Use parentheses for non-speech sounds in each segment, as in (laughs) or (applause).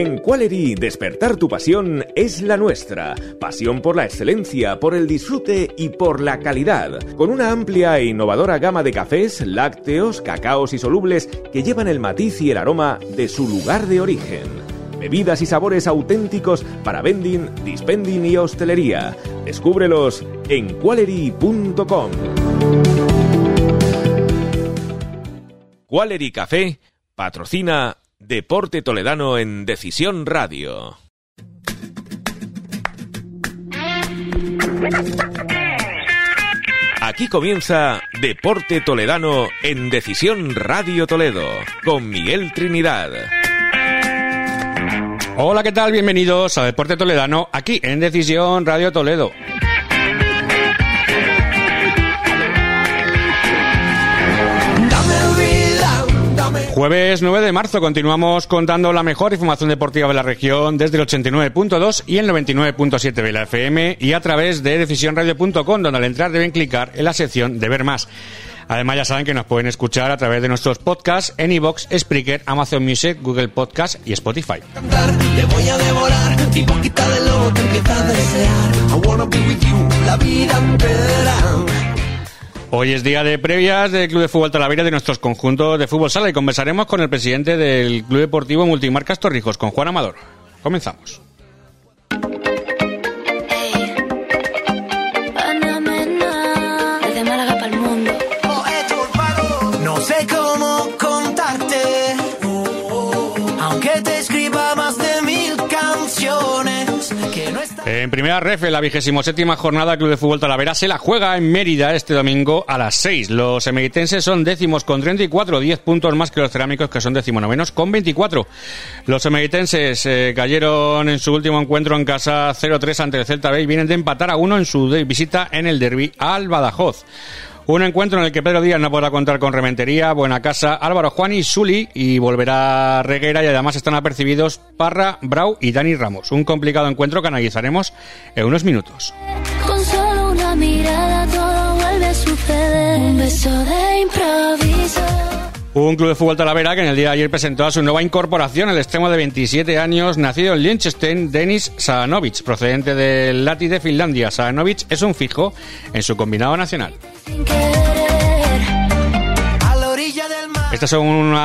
En Qualery, despertar tu pasión es la nuestra. Pasión por la excelencia, por el disfrute y por la calidad. Con una amplia e innovadora gama de cafés, lácteos, cacaos y solubles que llevan el matiz y el aroma de su lugar de origen. Bebidas y sabores auténticos para vending, dispending y hostelería. Descúbrelos en qualery.com. Qualery Café patrocina Deporte Toledano en Decisión Radio. Aquí comienza Deporte Toledano en Decisión Radio Toledo con Miguel Trinidad. Hola, ¿qué tal? Bienvenidos a Deporte Toledano aquí en Decisión Radio Toledo. Jueves 9 de marzo continuamos contando la mejor información deportiva de la región desde el 89.2 y el 99.7 de la FM y a través de decisionradio.com donde al entrar deben clicar en la sección de ver más. Además ya saben que nos pueden escuchar a través de nuestros podcasts en iVoox, Spreaker, Amazon Music, Google Podcast y Spotify. Hoy es día de previas del Club de Fútbol Talavera de nuestros conjuntos de fútbol sala y conversaremos con el presidente del Club Deportivo Multimarcas Torrijos, con Juan Amador. Comenzamos. En primera ref, en la vigésimo séptima jornada, Club de Fútbol Talavera se la juega en Mérida este domingo a las 6. Los emeritenses son décimos con 34, 10 puntos más que los cerámicos que son decimonovenos con 24. Los emeritenses eh, cayeron en su último encuentro en casa 0-3 ante el Celta B y vienen de empatar a uno en su visita en el derby al Badajoz. Un encuentro en el que Pedro Díaz no podrá contar con Rementería, Buena Casa, Álvaro Juan y Suli y volverá Reguera y además están apercibidos Parra, Brau y Dani Ramos. Un complicado encuentro que analizaremos en unos minutos. Con solo una mirada todo vuelve a suceder. Un beso de. Un club de fútbol Talavera que en el día de ayer presentó a su nueva incorporación, el extremo de 27 años, nacido en Liechtenstein, Denis Sajanovic, procedente del Lati de Finlandia. Sajanovic es un fijo en su combinado nacional. Este es un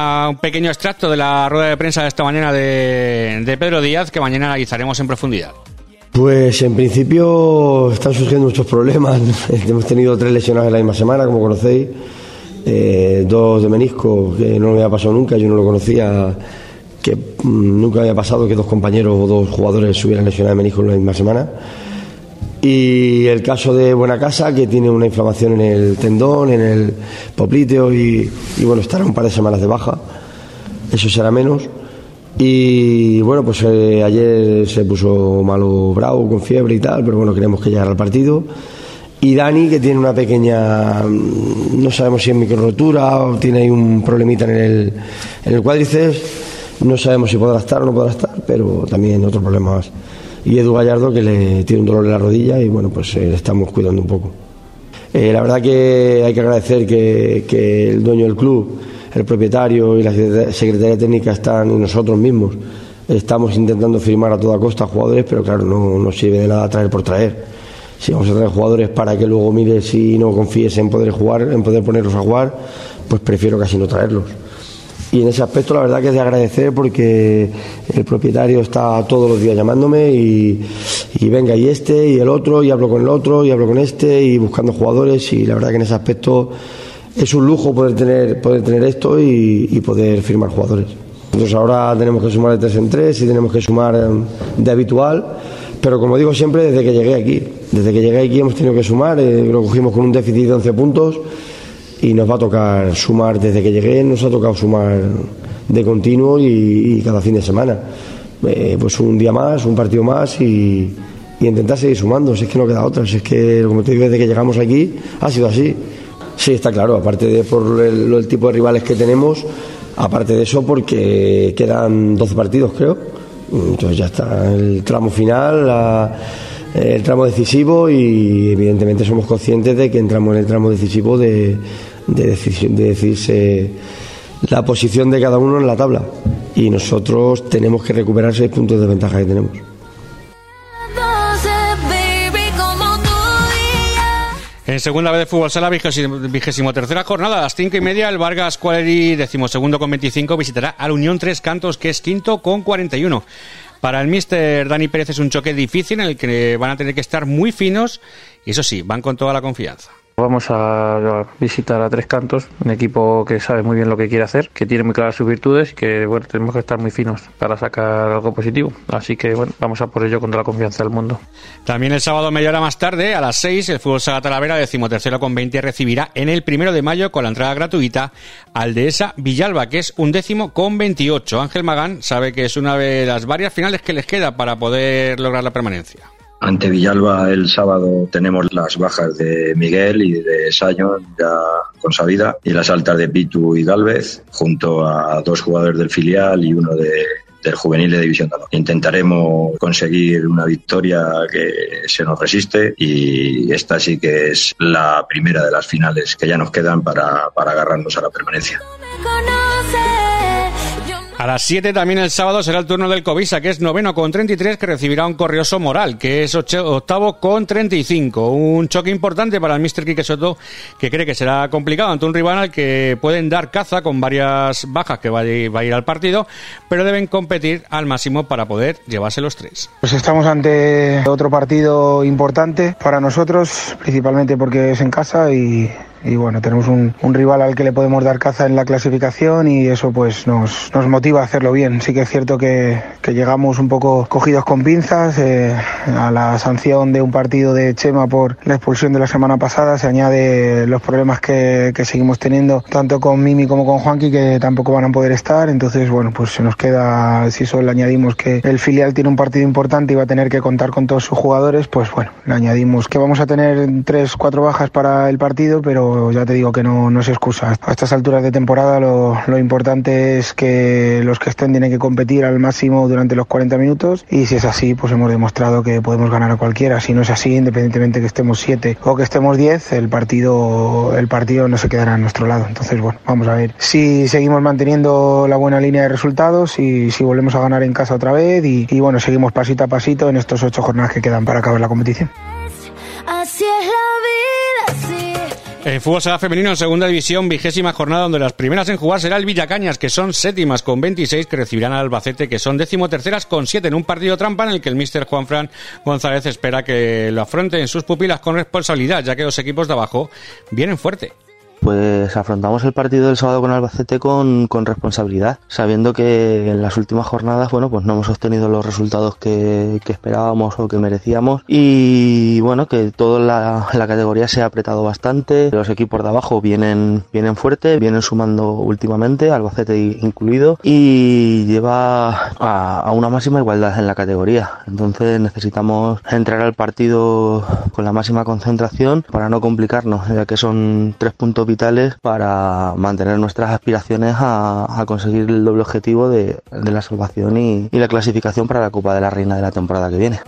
pequeño extracto de la rueda de prensa de esta mañana de, de Pedro Díaz que mañana analizaremos en profundidad. Pues en principio están surgiendo muchos problemas. (laughs) Hemos tenido tres lesionados en la misma semana, como conocéis. Eh, dos de menisco, que no me había pasado nunca, yo no lo conocía, que mm, nunca había pasado que dos compañeros o dos jugadores se hubieran lesionado de menisco en la misma semana. Y el caso de Buenacasa, que tiene una inflamación en el tendón, en el popliteo y, y bueno, estará un par de semanas de baja. Eso será menos. Y bueno, pues eh, ayer se puso malo Bravo con fiebre y tal, pero bueno, queremos que llegara al partido. Y Dani, que tiene una pequeña, mm, no sabemos si es microrotura o tiene ahí un problemita en el, en el cuádriceps, no sabemos si podrá estar o no podrá estar, pero también otro problema más. Y Edu Gallardo, que le tiene un dolor en la rodilla y bueno, pues eh, le estamos cuidando un poco. Eh, la verdad que hay que agradecer que, que el dueño del club, el propietario y la secretaría técnica están y nosotros mismos estamos intentando firmar a toda costa jugadores, pero claro, no, no sirve de nada traer por traer. Si vamos a traer jugadores para que luego mires y no confíes en poder jugar, en poder ponerlos a jugar, pues prefiero casi no traerlos. y en ese aspecto la verdad que es de agradecer porque el propietario está todos los días llamándome y, y, venga y este y el otro y hablo con el otro y hablo con este y buscando jugadores y la verdad que en ese aspecto es un lujo poder tener, poder tener esto y, y poder firmar jugadores. Nosotros ahora tenemos que sumar de tres en tres y tenemos que sumar de habitual, pero como digo siempre, desde que llegué aquí, desde que llegué aquí hemos tenido que sumar, eh, lo cogimos con un déficit de 11 puntos y nos va a tocar sumar, desde que llegué nos ha tocado sumar de continuo y, cada fin de semana. Eh, pues un día más, un partido más y, intentar seguir sumando, si es que no queda otra, si es que como te digo, desde que llegamos aquí ha sido así. Sí, está claro, aparte de por el, tipo de rivales que tenemos, aparte de eso porque quedan 12 partidos creo, entonces ya está el tramo final, el tramo decisivo y evidentemente somos conscientes de que entramos en el tramo decisivo de, de, decisión, de decidirse la posición de cada uno en la tabla y nosotros tenemos que recuperar seis puntos de ventaja que tenemos. En segunda vez de fútbol sala, vigésimo tercera jornada, a las cinco y media, el Vargas Cualeri, decimosegundo con 25, visitará al Unión Tres Cantos, que es quinto con 41. Para el míster Dani Pérez es un choque difícil en el que van a tener que estar muy finos y eso sí, van con toda la confianza. Vamos a visitar a Tres Cantos, un equipo que sabe muy bien lo que quiere hacer, que tiene muy claras sus virtudes y que bueno, tenemos que estar muy finos para sacar algo positivo. Así que bueno, vamos a por ello con toda la confianza del mundo. También el sábado media hora más tarde, a las 6, el Fútbol Sala Talavera, decimotercero con 20, recibirá en el primero de mayo con la entrada gratuita al Dehesa Villalba, que es un décimo con 28. Ángel Magán sabe que es una de las varias finales que les queda para poder lograr la permanencia. Ante Villalba el sábado tenemos las bajas de Miguel y de Sayon ya con Sabida y las altas de Pitu y Galvez junto a dos jugadores del filial y uno de, del juvenil de División de Honor. Intentaremos conseguir una victoria que se nos resiste y esta sí que es la primera de las finales que ya nos quedan para, para agarrarnos a la permanencia. A las 7 también el sábado será el turno del Covisa, que es noveno con 33, que recibirá un Corrioso Moral, que es octavo con 35. Un choque importante para el Mr. Quique Soto, que cree que será complicado ante un rival al que pueden dar caza con varias bajas que va a ir al partido, pero deben competir al máximo para poder llevarse los tres. Pues estamos ante otro partido importante para nosotros, principalmente porque es en casa y y bueno, tenemos un, rival al que le podemos dar caza en la clasificación y eso pues nos, nos motiva a hacerlo bien. Sí que es cierto que, que llegamos un poco cogidos con pinzas eh, a la sanción de un partido de Chema por la expulsión de la semana pasada, se añade los problemas que, que seguimos teniendo tanto con Mimi como con Juanqui que tampoco van a poder estar, entonces bueno, pues se nos queda, si solo le añadimos que el filial tiene un partido importante y va a tener que contar con todos sus jugadores, pues bueno, le añadimos que vamos a tener tres, cuatro bajas para el partido, pero ya te digo que no, no es excusa. A estas alturas de temporada lo, lo, importante es que los que estén tienen que competir al máximo durante los 40 minutos y si es así, pues hemos demostrado que podemos ganar a cualquiera. Si no es así, independientemente que estemos 7 o que estemos 10, el partido, el partido no se quedará a nuestro lado. Entonces, bueno, vamos a ver si seguimos manteniendo la buena línea de resultados y si volvemos a ganar en casa otra vez y, bueno, seguimos pasito a pasito en estos ocho jornadas que quedan para acabar la competición. Así es la vida. En fútbol sala femenino en segunda división, vigésima jornada, donde las primeras en jugar será el Villacañas, que son séptimas con 26, que recibirán al Albacete, que son decimoterceras con 7, en un partido trampa en el que el míster Juanfran González espera que lo afronten sus pupilas con responsabilidad, ya que los equipos de abajo vienen fuerte pues afrontamos el partido del sábado con Albacete con, responsabilidad, sabiendo que en las últimas jornadas, bueno, pues no hemos obtenido los resultados que, esperábamos o que merecíamos. Y bueno, que toda la, la, categoría se ha apretado bastante, los equipos de abajo vienen, vienen fuerte, vienen sumando últimamente, Albacete incluido, y lleva a, a una máxima igualdad en la categoría, entonces necesitamos entrar al partido con la máxima concentración para no complicarnos, ya que son tres puntos para mantener nuestras aspiraciones a, conseguir el doble objetivo de, la salvación y, la clasificación para la Copa de la Reina de la temporada que viene.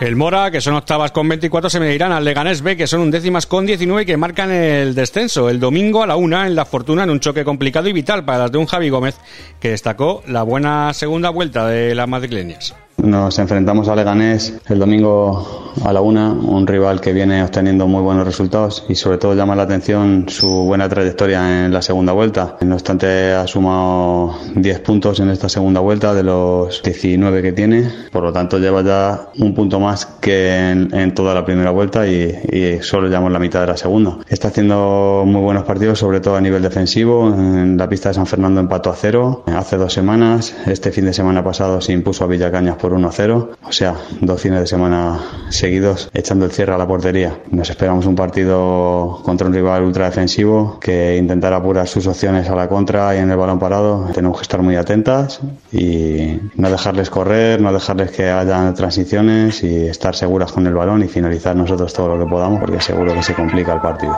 El Mora, que son octavas con 24, se medirán al Leganés B, que son undécimas con 19 y que marcan el descenso. El domingo a la una en La Fortuna, en un choque complicado y vital para las de un Javi Gómez, que destacó la buena segunda vuelta de las madrileñas. Nos enfrentamos a Leganés el domingo a la una, un rival que viene obteniendo muy buenos resultados y sobre todo llama la atención su buena trayectoria en la segunda vuelta. No obstante, ha sumado 10 puntos en esta segunda vuelta de los 19 que tiene, por lo tanto lleva ya un punto más que en, en toda la primera vuelta y, y solo llevamos la mitad de la segunda. Está haciendo muy buenos partidos, sobre todo a nivel defensivo. En la pista de San Fernando empató a cero hace dos semanas. Este fin de semana pasado se impuso a Villacañas por un 1-0, o sea, dos fines de semana seguidos echando el cierre a la portería. Nos esperamos un partido contra un rival ultradefensivo que intentará apurar sus opciones a la contra y en el balón parado. Tenemos que estar muy atentas y no dejarles correr, no dejarles que hayan transiciones y estar seguras con el balón y finalizar nosotros todo lo que podamos porque seguro que se complica el partido.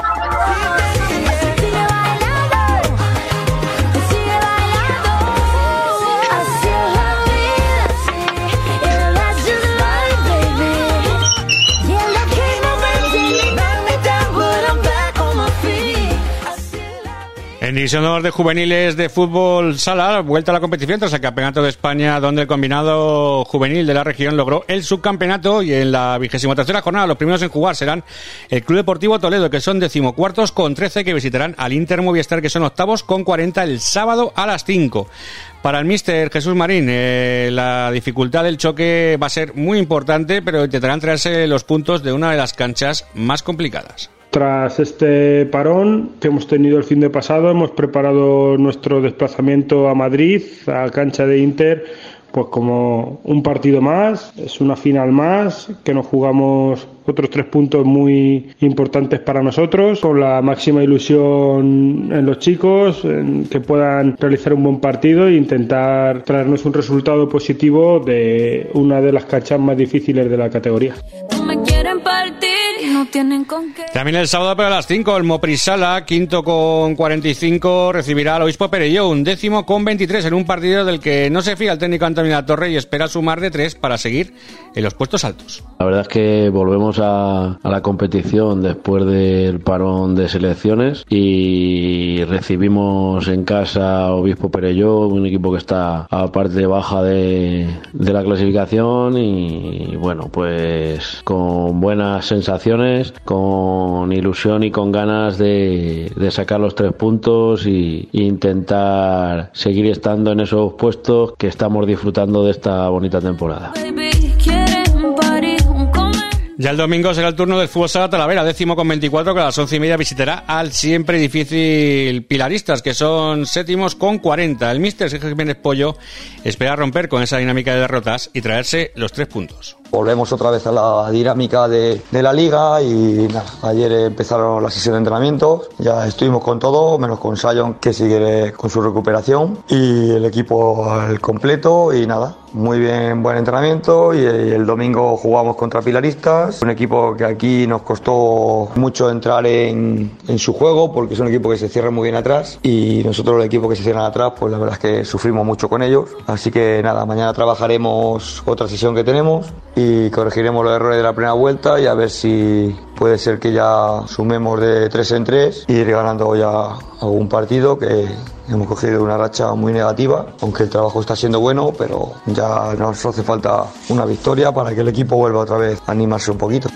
En de Juveniles de Fútbol Sala, vuelta a la competición tras el Campeonato de España, donde el combinado juvenil de la región logró el subcampeonato y en la vigésima tercera jornada los primeros en jugar serán el Club Deportivo Toledo, que son decimocuartos con 13, que visitarán al Inter Movistar, que son octavos con 40 el sábado a las 5. Para el míster Jesús Marín, eh, la dificultad del choque va a ser muy importante, pero intentarán traerse los puntos de una de las canchas más complicadas. Tras este parón que hemos tenido el fin de pasado, hemos preparado nuestro desplazamiento a Madrid, a cancha de Inter, pues como un partido más, es una final más, que nos jugamos otros tres puntos muy importantes para nosotros, con la máxima ilusión en los chicos, en que puedan realizar un buen partido e intentar traernos un resultado positivo de una de las canchas más difíciles de la categoría. También el sábado a las 5 el Moprisala, quinto con 45, recibirá al Obispo Perelló, un décimo con 23 en un partido del que no se fía el técnico Antonio La Torre y espera sumar de tres para seguir en los puestos altos. La verdad es que volvemos a, la competición después del parón de selecciones y recibimos en casa Obispo Perelló, un equipo que está a parte baja de, de la clasificación y bueno, pues con buenas sensaciones, con ilusión y con ganas de, de sacar los tres puntos y, e intentar seguir estando en esos puestos que estamos disfrutando de esta bonita temporada. Ya el domingo será el turno del Fútbol Sala Talavera, décimo con 24, que a las once y media visitará al siempre difícil Pilaristas, que son séptimos con 40. El míster Sergio Jiménez Pollo espera romper con esa dinámica de derrotas y traerse los tres puntos. Volvemos otra vez a la dinámica de, la liga y ayer empezaron la sesión de entrenamiento, ya estuvimos con todo, menos con Sion que sigue con su recuperación y el equipo al completo y nada, muy bien, buen entrenamiento y el domingo jugamos contra Pilaristas, un equipo que aquí nos costó mucho entrar en, en su juego porque es un equipo que se cierra muy bien atrás y nosotros el equipo que se cierra atrás pues la verdad es que sufrimos mucho con ellos, así que nada, mañana trabajaremos otra sesión que tenemos corregiremos los errores de la primera vuelta y a ver si puede ser que ya sumemos de tres en tres y ir ganando ya algún partido que hemos cogido una racha muy negativa, aunque el trabajo está siendo bueno, pero ya nos hace falta una victoria para que el equipo vuelva otra vez a animarse un poquito.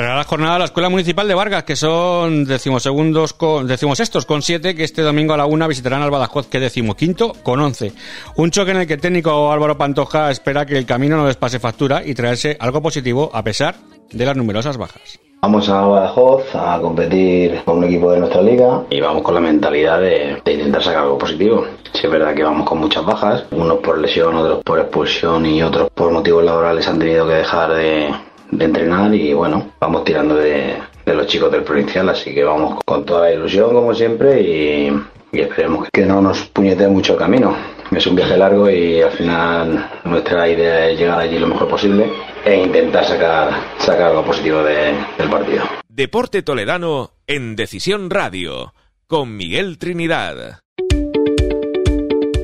Cerrará la jornada la Escuela Municipal de Vargas, que son decimosegundos con, decimosextos con siete, que este domingo a la una visitarán al Badajoz, que decimoquinto con once. Un choque en el que el técnico Álvaro Pantoja espera que el camino no les pase factura y traerse algo positivo a pesar de las numerosas bajas. Vamos a Badajoz a competir con un equipo de nuestra liga y vamos con la mentalidad de, de, intentar sacar algo positivo. Si es verdad que vamos con muchas bajas, unos por lesión, otros por expulsión y otros por motivos laborales han tenido que dejar de, de entrenar y bueno, vamos tirando de, los chicos del provincial, así que vamos con toda la ilusión como siempre y, esperemos que no nos puñetee mucho el camino. Es un viaje largo y al final nuestra idea es llegar allí lo mejor posible e intentar sacar, sacar algo positivo del partido. Deporte Toledano en Decisión Radio con Miguel Trinidad.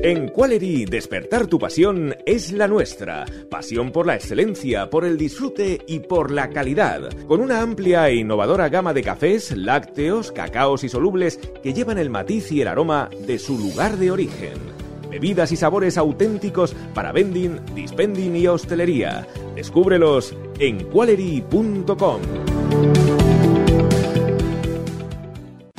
En Qualery, despertar tu pasión es la nuestra. Pasión por la excelencia, por el disfrute y por la calidad. Con una amplia e innovadora gama de cafés, lácteos, cacaos y solubles que llevan el matiz y el aroma de su lugar de origen. bebidas y sabores auténticos para vending, dispending y hostelería. Descúbrelos en qualery.com.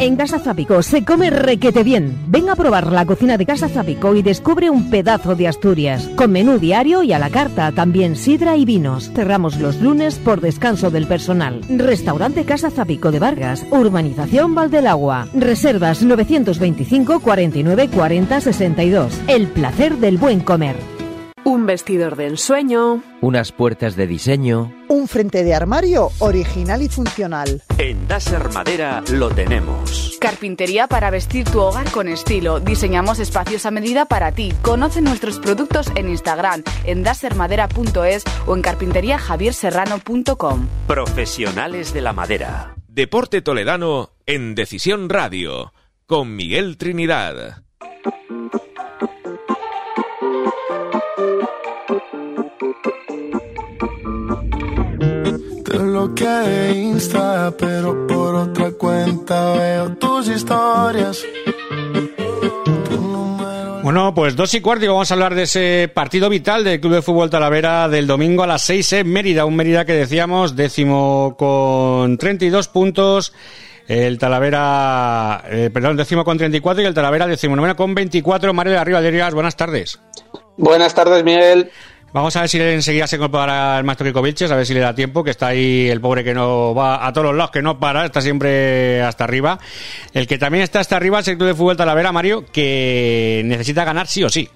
En Casa Zapico se come requete bien. Ven a probar la cocina de Casa Zapico y descubre un pedazo de Asturias. Con menú diario y a la carta, también sidra y vinos. Cerramos los lunes por descanso del personal. Restaurante Casa Zapico de Vargas, Urbanización Valdelagua. Reservas 925 49 40 62. El placer del buen comer. Un vestidor de ensueño. Unas puertas de diseño. Un frente de armario original y funcional. En Dasher Madera lo tenemos. Carpintería para vestir tu hogar con estilo. Diseñamos espacios a medida para ti. Conoce nuestros productos en Instagram, en dasermadera.es o en carpinteriajavierserrano.com. Profesionales de la madera. Deporte Toledano en Decisión Radio con Miguel Trinidad. Bloqueé de Insta, pero por otra cuenta veo tus historias. Bueno, pues dos y cuarto y vamos a hablar de ese partido vital del Club de Fútbol Talavera del domingo a las seis en Mérida. Un Mérida que decíamos décimo con 32 puntos. El Talavera, eh, perdón, décimo con 34 y el Talavera décimo novena con 24. Mario de Arriba de buenas tardes. Buenas tardes, Miguel. Vamos a ver si enseguida se incorpora el maestro Kiko Vilches, a ver si le da tiempo, que está ahí el pobre que no va a todos los lados, que no para, está siempre hasta arriba. El que también está hasta arriba el Club de Fútbol Talavera, Mario, que necesita ganar sí o sí.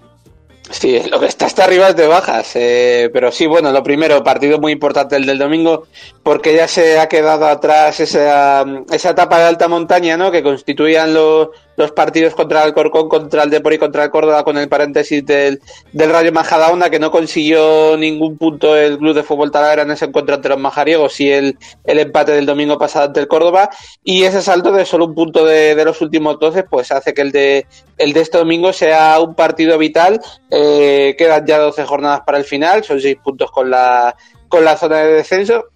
Sí, lo que está hasta arriba es de bajas, eh, pero sí, bueno, lo primero, partido muy importante el del domingo, porque ya se ha quedado atrás esa, esa etapa de alta montaña, ¿no? Que constituían los, los partidos contra el Alcorcón, contra el Depor y contra el Córdoba, con el paréntesis del, del Rayo Majadahonda, que no consiguió ningún punto el Club de Fútbol Talavera en ese encuentro ante los majariegos y el, el empate del domingo pasado ante el Córdoba. Y ese salto de solo un punto de, de los últimos 12, pues hace que el de, el de este domingo sea un partido vital. Eh, quedan ya 12 jornadas para el final, son 6 puntos con la, con la zona de descenso.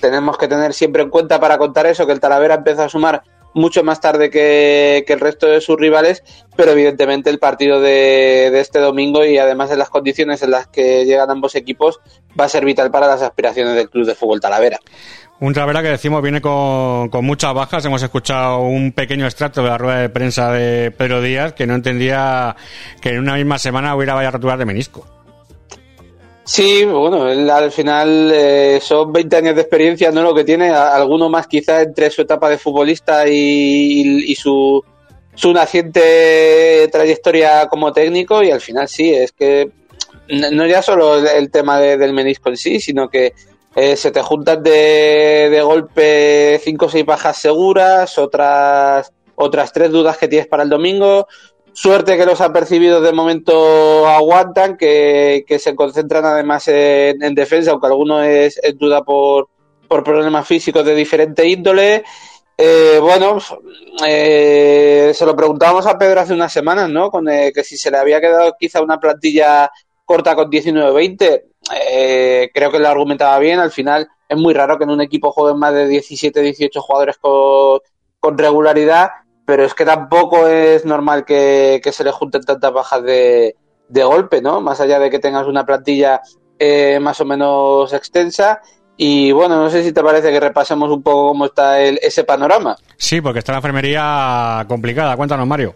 Tenemos que tener siempre en cuenta para contar eso, que el Talavera empezó a sumar mucho más tarde que, que, el resto de sus rivales, pero evidentemente el partido de, de, este domingo y además en las condiciones en las que llegan ambos equipos va a ser vital para las aspiraciones del Club de Fútbol Talavera. Un Talavera que decimos viene con, con, muchas bajas. Hemos escuchado un pequeño extracto de la rueda de prensa de Pedro Díaz que no entendía que en una misma semana hubiera vaya rotular de menisco. Sí, bueno, él al final eh, son 20 años de experiencia, ¿no? Lo que tiene, alguno más quizá entre su etapa de futbolista y, su, su naciente trayectoria como técnico y al final sí, es que no ya solo el tema de, del menisco en sí, sino que eh, se te juntan de, de golpe cinco o seis bajas seguras, otras, otras tres dudas que tienes para el domingo, Suerte que los apercibidos de momento aguantan, que, que se concentran además en, en, defensa, aunque alguno es en duda por, por problemas físicos de diferente índole. Eh, bueno, eh, se lo preguntábamos a Pedro hace unas semanas, ¿no? Con, eh, que si se le había quedado quizá una plantilla corta con 19-20. Eh, creo que lo argumentaba bien. Al final es muy raro que en un equipo jueguen más de 17-18 jugadores con, con regularidad pero es que tampoco es normal que, que se le junten tantas bajas de, de, golpe, ¿no? Más allá de que tengas una plantilla eh, más o menos extensa. Y bueno, no sé si te parece que repasemos un poco cómo está el, ese panorama. Sí, porque está la enfermería complicada. Cuéntanos, Mario.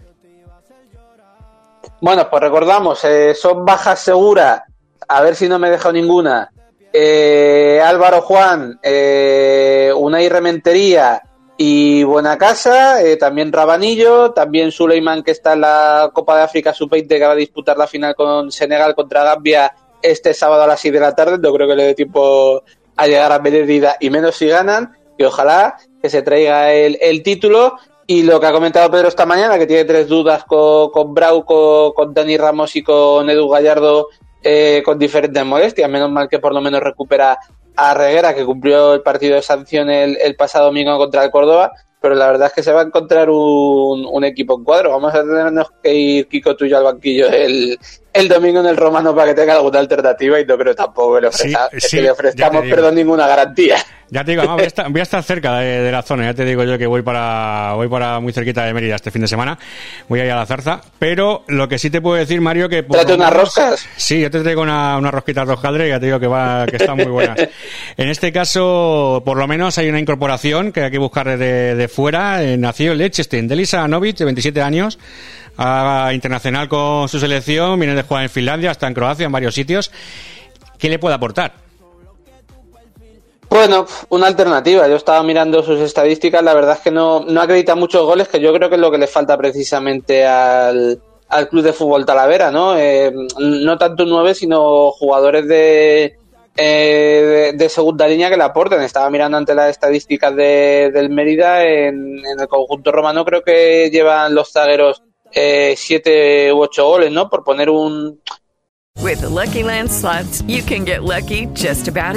Bueno, pues recordamos, eh, son bajas seguras. A ver si no me he dejado ninguna. Eh, Álvaro Juan, eh, Unai Rementería, y Buena Casa, eh, también Rabanillo, también Suleiman que está en la Copa de África Sub-20 que va a disputar la final con Senegal contra Gambia este sábado a las 6 de la tarde, no creo que le dé tiempo a llegar a medida y menos si ganan, y ojalá que se traiga el, el, título. Y lo que ha comentado Pedro esta mañana, que tiene tres dudas con, con Brauco, con Dani Ramos y con Edu Gallardo eh, con diferentes molestias, menos mal que por lo menos recupera a Reguera, que cumplió el partido de sanción el, el, pasado domingo contra el Córdoba, pero la verdad es que se va a encontrar un, un, equipo en cuadro. Vamos a tenernos que ir, Kiko, tuyo al banquillo el, el domingo en el Romano para que tenga alguna alternativa y no creo tampoco que le, ofrezca- Sí, sí, que le ofrezcamos, perdón, ninguna garantía. Ya te digo, además, voy, a estar, voy a estar cerca de, de la zona. Ya te digo yo que voy para voy para muy cerquita de Mérida este fin de semana. Voy a ir a la zarza. Pero lo que sí te puedo decir, Mario, que. por ¿Tráete lo unas roscas? Sí, yo te traigo una, unas rosquitas de hojaldre. Ya te digo que, va, que están muy buenas. (laughs) en este caso, por lo menos hay una incorporación que hay que buscar de, de fuera. Eh, nació en Liechtenstein, Delisa Novic, de 27 años. ah, internacional con su selección. Viene de jugar en Finlandia, hasta en Croacia, en varios sitios. ¿Qué le puede aportar? Bueno, una alternativa. Yo estaba mirando sus estadísticas. La verdad es que no, no acredita muchos goles, que yo creo que es lo que le falta precisamente al, al Club de Fútbol Talavera, ¿no? Eh, no tanto 9, sino jugadores de, eh, de, segunda línea que le aporten. Estaba mirando ante las estadísticas de, del Mérida. En, el conjunto romano creo que llevan los zagueros eh, siete u ocho goles, ¿no? Por poner un, With the Lucky Land slots, you can get lucky just about.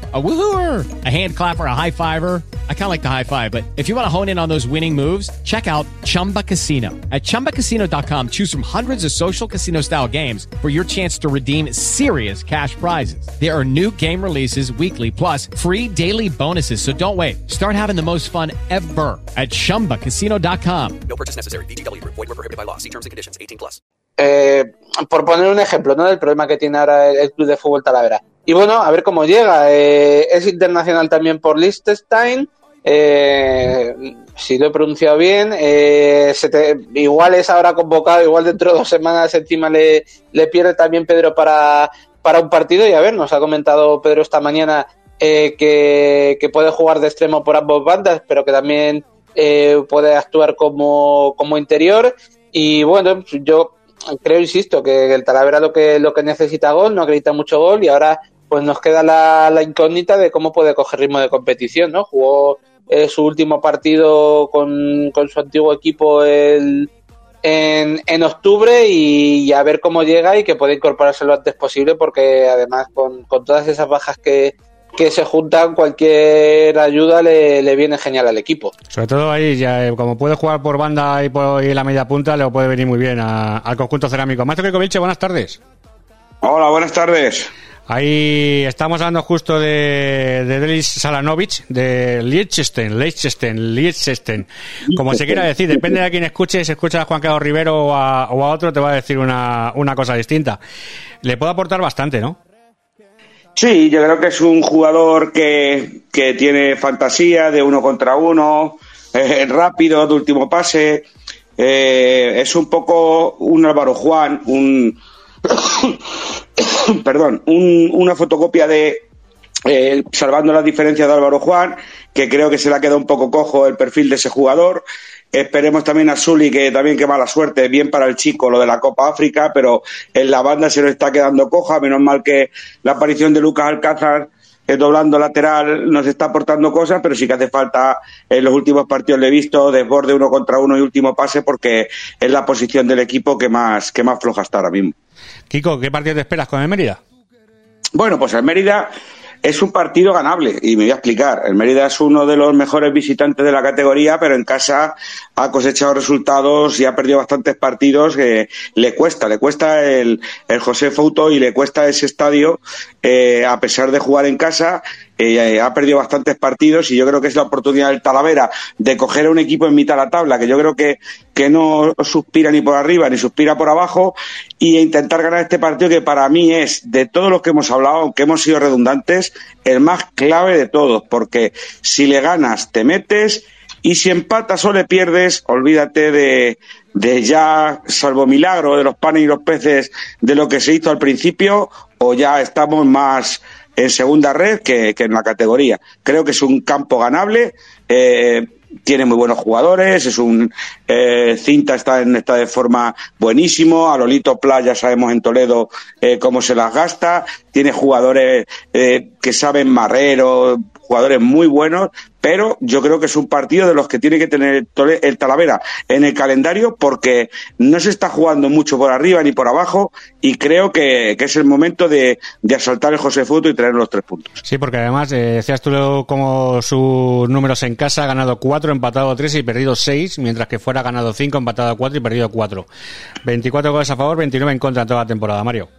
A woohooer, a hand clapper, a high fiver. I kind of like the high five, but if you want to hone in on those winning moves, check out Chumba Casino. At chumbacasino.com, choose from hundreds of social casino style games for your chance to redeem serious cash prizes. There are new game releases weekly, plus free daily bonuses. So don't wait. Start having the most fun ever at chumbacasino.com. No purchase necessary. VGW Group. Void were prohibited by law. See terms and conditions. 18 plus. eh, por poner un ejemplo, ¿no? Del problema que tiene ahora el, el Club de Fútbol Talavera. Y bueno, a ver cómo llega. Eh, es internacional también por Liechtenstein. Eh, si lo he pronunciado bien, eh, igual es ahora convocado, igual dentro de dos semanas encima le, le pierde también Pedro para, para un partido. Y a ver, nos ha comentado Pedro esta mañana eh, que, que puede jugar de extremo por ambos bandas, pero que también eh, puede actuar como, como interior. Y bueno, yo creo, insisto, que el Talavera lo que, lo que necesita gol, no acredita mucho gol y ahora pues nos queda la, la incógnita de cómo puede coger ritmo de competición, ¿no? Jugó eh, su último partido con, con su antiguo equipo el, en, en octubre y, y a ver cómo llega y que puede incorporarse lo antes posible porque además con, con todas esas bajas que, que se juntan, cualquier ayuda le, le viene genial al equipo. Sobre todo ahí, ya, eh, como puede jugar por banda y por y en la media punta, le puede venir muy bien a- al conjunto cerámico. Maestro Kekovic, buenas tardes. Hola, buenas tardes. Ahí estamos hablando justo de, de Delis Salanovic, de Liechtenstein, Liechtenstein, Liechtenstein. Como se quiera decir, depende de a quién escuche, si escucha a Juan Carlos Rivero o a, otro, te va a decir una, una cosa distinta. Le puede aportar bastante, ¿no? Sí, yo creo que es un jugador que, que tiene fantasía de uno contra uno, rápido, de último pase. Eh, es un poco un Álvaro Juan, un. (coughs) perdón, un- una fotocopia de. eh, salvando las diferencias de Álvaro Juan, que creo que se le ha quedado un poco cojo el perfil de ese jugador. Esperemos también a Zuli, que también qué mala suerte, bien para el chico lo de la Copa África, pero en la banda se nos está quedando coja, menos mal que la aparición de Lucas Alcázar eh, doblando lateral nos está aportando cosas, pero sí que hace falta en los últimos partidos le he visto desborde uno contra uno y último pase porque es la posición del equipo que más, que más floja está ahora mismo. Kiko, ¿qué partido te esperas con el Mérida? Bueno, pues el Mérida es un partido ganable y me voy a explicar. El Mérida es uno de los mejores visitantes de la categoría, pero en casa ha cosechado resultados y ha perdido bastantes partidos le cuesta, le cuesta el, el José Fouto y le cuesta ese estadio, eh, a pesar de jugar en casa, eh, ha perdido bastantes partidos y yo creo que es la oportunidad del Talavera de coger a un equipo en mitad de la tabla, que yo creo que, que no suspira ni por arriba ni suspira por abajo, y intentar ganar este partido que para mí es, de todos los que hemos hablado, aunque hemos sido redundantes, el más clave de todos, porque si le ganas te metes y si empatas o le pierdes, olvídate de, de ya, salvo milagro, de los panes y los peces de lo que se hizo al principio, o ya estamos más en segunda red que, que en la categoría. Creo que es un campo ganable. eh, tiene muy buenos jugadores, es un eh, Cinta está en esta de forma buenísimo, a Lolito Playa sabemos en Toledo eh, cómo se las gasta, tiene jugadores eh, que saben marrero, jugadores muy buenos, pero yo creo que es un partido de los que tiene que tener el Talavera en el calendario porque no se está jugando mucho por arriba ni por abajo y creo que, que es el momento de, asaltar el José Futo y traer los tres puntos. Sí, porque además eh, decías tú como sus números en casa, ha ganado 4, empatado 3 y perdido 6, mientras que fuera ha ganado 5, empatado 4 y perdido 4. 24 goles a favor, 29 en contra en toda la temporada, Mario.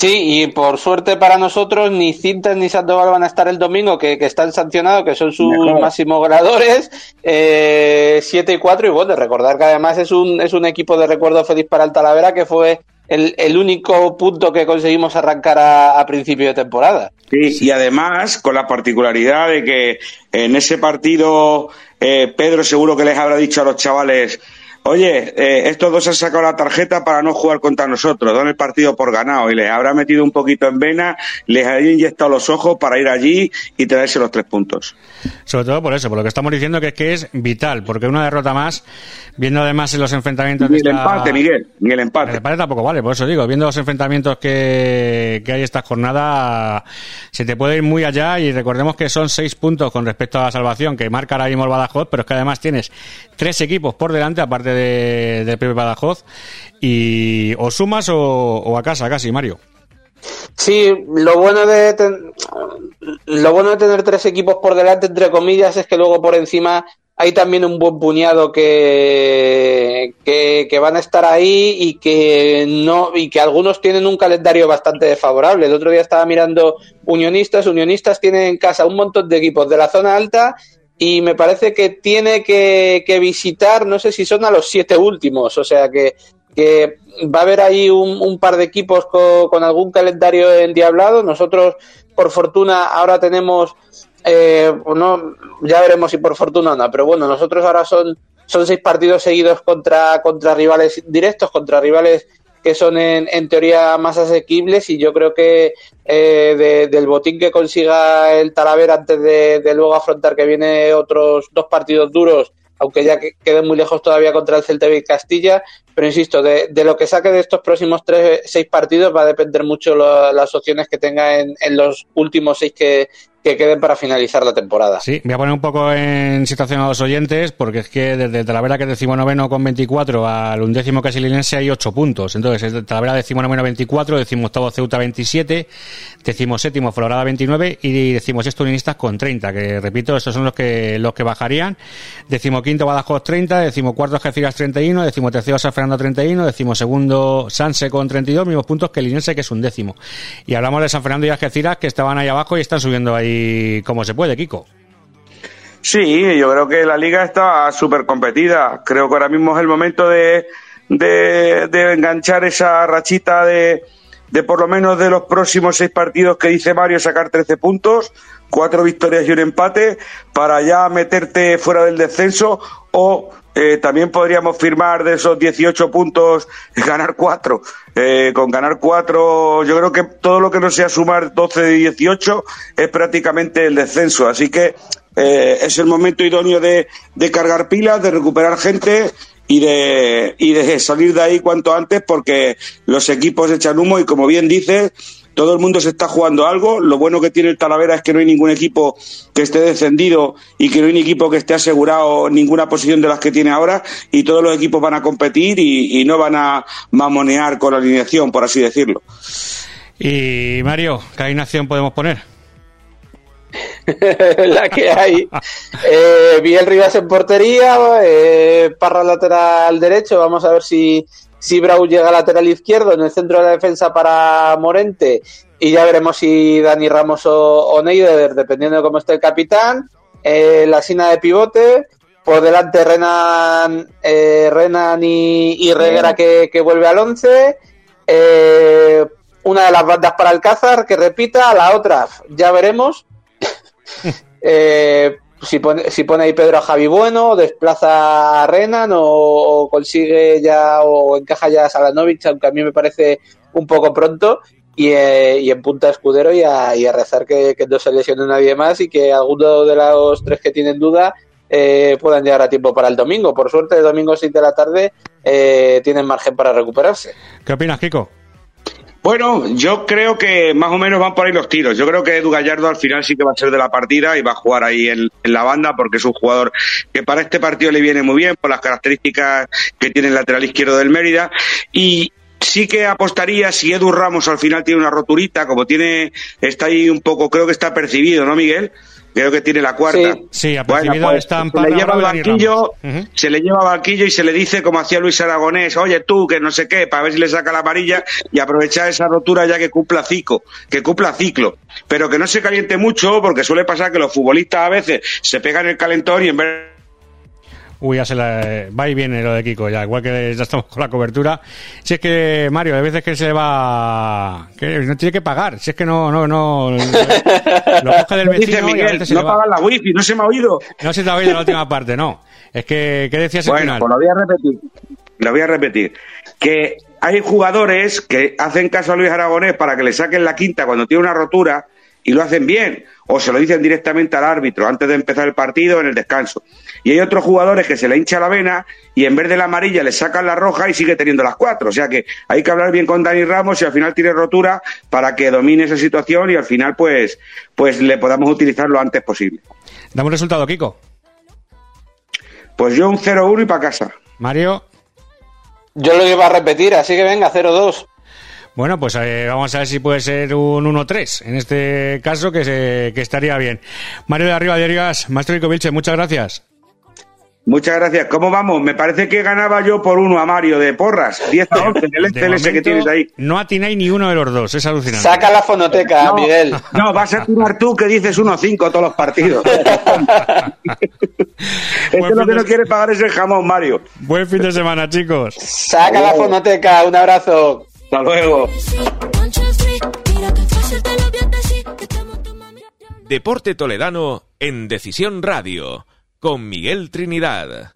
Sí, y por suerte para nosotros, ni Cintas ni Sandoval van a estar el domingo, que, que están sancionados, que son sus máximos ganadores, eh, 7 y 4. Y bueno, recordar que además es un, es un equipo de recuerdo feliz para el Talavera, que fue el, el único punto que conseguimos arrancar a, a principio de temporada. Sí, y además con la particularidad de que en ese partido eh, Pedro seguro que les habrá dicho a los chavales, oye, eh, estos dos han sacado la tarjeta para no jugar contra nosotros, dan el partido por ganado y les habrá metido un poquito en vena, les habrá inyectado los ojos para ir allí y traerse los tres puntos. Sobre todo por eso, por lo que estamos diciendo que es que es vital, porque una derrota más, viendo además en los enfrentamientos... Ni el esta- empate, Miguel, ni el empate. El empate tampoco vale, por eso digo, viendo los enfrentamientos que, que hay esta jornada, se te puede ir muy allá y recordemos que son seis puntos con respecto a la salvación que marca ahora mismo el Badajoz, pero es que además tienes tres equipos por delante, aparte de, de Pepe Badajoz, y o sumas o, a casa casi, Mario. Sí, lo bueno de ten- lo bueno de tener tres equipos por delante, entre comillas, es que luego por encima hay también un buen puñado que, que, van a estar ahí y que no y que algunos tienen un calendario bastante desfavorable. El otro día estaba mirando Unionistas, Unionistas tiene en casa un montón de equipos de la zona alta y me parece que tiene que, que visitar, no sé si son a los siete últimos, o sea que, que va a haber ahí un, un par de equipos co- con, algún calendario endiablado. Nosotros, por fortuna, ahora tenemos, eh, no, ya veremos si por fortuna o no, pero bueno, nosotros ahora son, son seis partidos seguidos contra, contra rivales directos, contra rivales que son en, en teoría más asequibles y yo creo que eh, de- del botín que consiga el Talavera antes de, de luego afrontar que viene otros dos partidos duros, aunque ya que queden muy lejos todavía contra el Celta y Castilla, pero insisto, de, lo que saque de estos próximos tres, seis partidos va a depender mucho lo- las opciones que tenga en, los últimos seis que, que queden para finalizar la temporada. Sí, voy a poner un poco en situación a los oyentes, porque es que desde Talavera, que es decimonoveno con 24, al undécimo casilinense hay 8 puntos. Entonces, es de Talavera decimonoveno 24, decimoctavo Ceuta 27, decimoséptimo Florada 29 y decimosexto Unionistas con 30, que repito, estos son los que los que bajarían. Decimoquinto Badajoz 30, decimocuarto Algeciras 31, decimotercero San Fernando 31, decimosegundo Sanse con 32, mismos puntos que el Linense, que es un décimo. Y hablamos de San Fernando y Algeciras, que estaban ahí abajo y están subiendo ahí como se puede, Kiko. Sí, yo creo que la liga está súper competida. Creo que ahora mismo es el momento de, de, de enganchar esa rachita de, de por lo menos de los próximos seis partidos que dice Mario sacar 13 puntos, cuatro victorias y un empate para ya meterte fuera del descenso o eh, también podríamos firmar de esos 18 puntos (laughs) ganar cuatro. Eh, con ganar cuatro, yo creo que todo lo que no sea sumar 12 de 18 es prácticamente el descenso. Así que eh, es el momento idóneo de, de cargar pilas, de recuperar gente y de, y de salir de ahí cuanto antes porque los equipos echan humo y como bien dices, todo el mundo se está jugando algo. Lo bueno que tiene el Talavera es que no hay ningún equipo que esté descendido y que no hay ningún equipo que esté asegurado ninguna posición de las que tiene ahora y todos los equipos van a competir y, y no van a mamonear con la alineación, por así decirlo. Y Mario, ¿qué alineación podemos poner? (laughs) la que hay. Eh, Biel Rivas en portería, eh, Parra lateral derecho. Vamos a ver si, si Brau llega lateral izquierdo en el centro de la defensa para Morente. Y ya veremos si Dani Ramos o, o Neider, dependiendo de cómo esté el capitán. Eh, la sina de pivote. Por delante Renan, eh, Renan y, y Reguera que, que vuelve al 11. Eh, una de las bandas para Alcázar que repita, la otra ya veremos. (laughs) Eh, si, pone, si pone ahí Pedro a Javi Bueno, desplaza a Renan o, o consigue ya o encaja ya a Salanovic, aunque a mí me parece un poco pronto. Y, eh, y en punta escudero y a, y a rezar que, que no se lesione nadie más y que alguno de los tres que tienen duda eh, puedan llegar a tiempo para el domingo. Por suerte, el domingo 6 de la tarde eh, tienen margen para recuperarse. ¿Qué opinas, Kiko? Bueno, yo creo que más o menos van por ahí los tiros. Yo creo que Edu Gallardo al final sí que va a ser de la partida y va a jugar ahí en, la banda porque es un jugador que para este partido le viene muy bien por las características que tiene el lateral izquierdo del Mérida. Y, sí que apostaría si Edu Ramos al final tiene una roturita, como tiene, está ahí un poco, creo que está percibido, ¿no, Miguel? Creo que tiene la cuarta. Sí, Bueno, pues, está en se le lleva banquillo, se le lleva banquillo y se le dice, como hacía Luis Aragonés, oye tú, que no sé qué, para ver si le saca la amarilla y aprovechar esa rotura ya que cumpla ciclo, que cumpla ciclo. Pero que no se caliente mucho, porque suele pasar que los futbolistas a veces se pegan el calentón y en vez Uy, ya se la, va y viene lo de Kiko, ya, igual que ya estamos con la cobertura. Si es que, Mario, hay veces que se le va, que no tiene que pagar, si es que no, no, no, lo coge del (laughs) vecino dice y a Miguel, veces se no le va. pagan la wifi, no se me ha oído. No se te ha oído la última parte, no. Es que, ¿qué decías al Bueno, final? pues lo voy a repetir. Lo voy a repetir. Que hay jugadores que hacen caso a Luis Aragonés para que le saquen la quinta cuando tiene una rotura y lo hacen bien. O se lo dicen directamente al árbitro antes de empezar el partido en el descanso. Y hay otros jugadores que se le hincha la vena y en vez de la amarilla le sacan la roja y sigue teniendo las cuatro. O sea que hay que hablar bien con Dani Ramos y al final tiene rotura para que domine esa situación y al final pues, pues le podamos utilizar lo antes posible. Dame un resultado, Kiko. Pues yo un 0-1 y para casa. Mario. Yo lo iba a repetir, así que venga, 0-2. Bueno, pues eh, vamos a ver si puede ser un 1-3. En este caso, que, se, que estaría bien. Mario de Arriba de Arribas, Maestro Vilche, muchas gracias. Muchas gracias. ¿Cómo vamos? Me parece que ganaba yo por uno a Mario de porras. 10 a 11 en el (laughs) De Excel ese que tienes ahí. No atináis ni uno de los dos, es alucinante. Saca la fonoteca, No, Miguel. No, vas a tirar tú que dices 1-5 todos los partidos. (laughs) Este lo que no quiere pagar es el jamón, Mario. Buen fin de semana, chicos. Saca la fonoteca, un abrazo. Hasta luego. Deporte Toledano en Decisión Radio con Miguel Trinidad.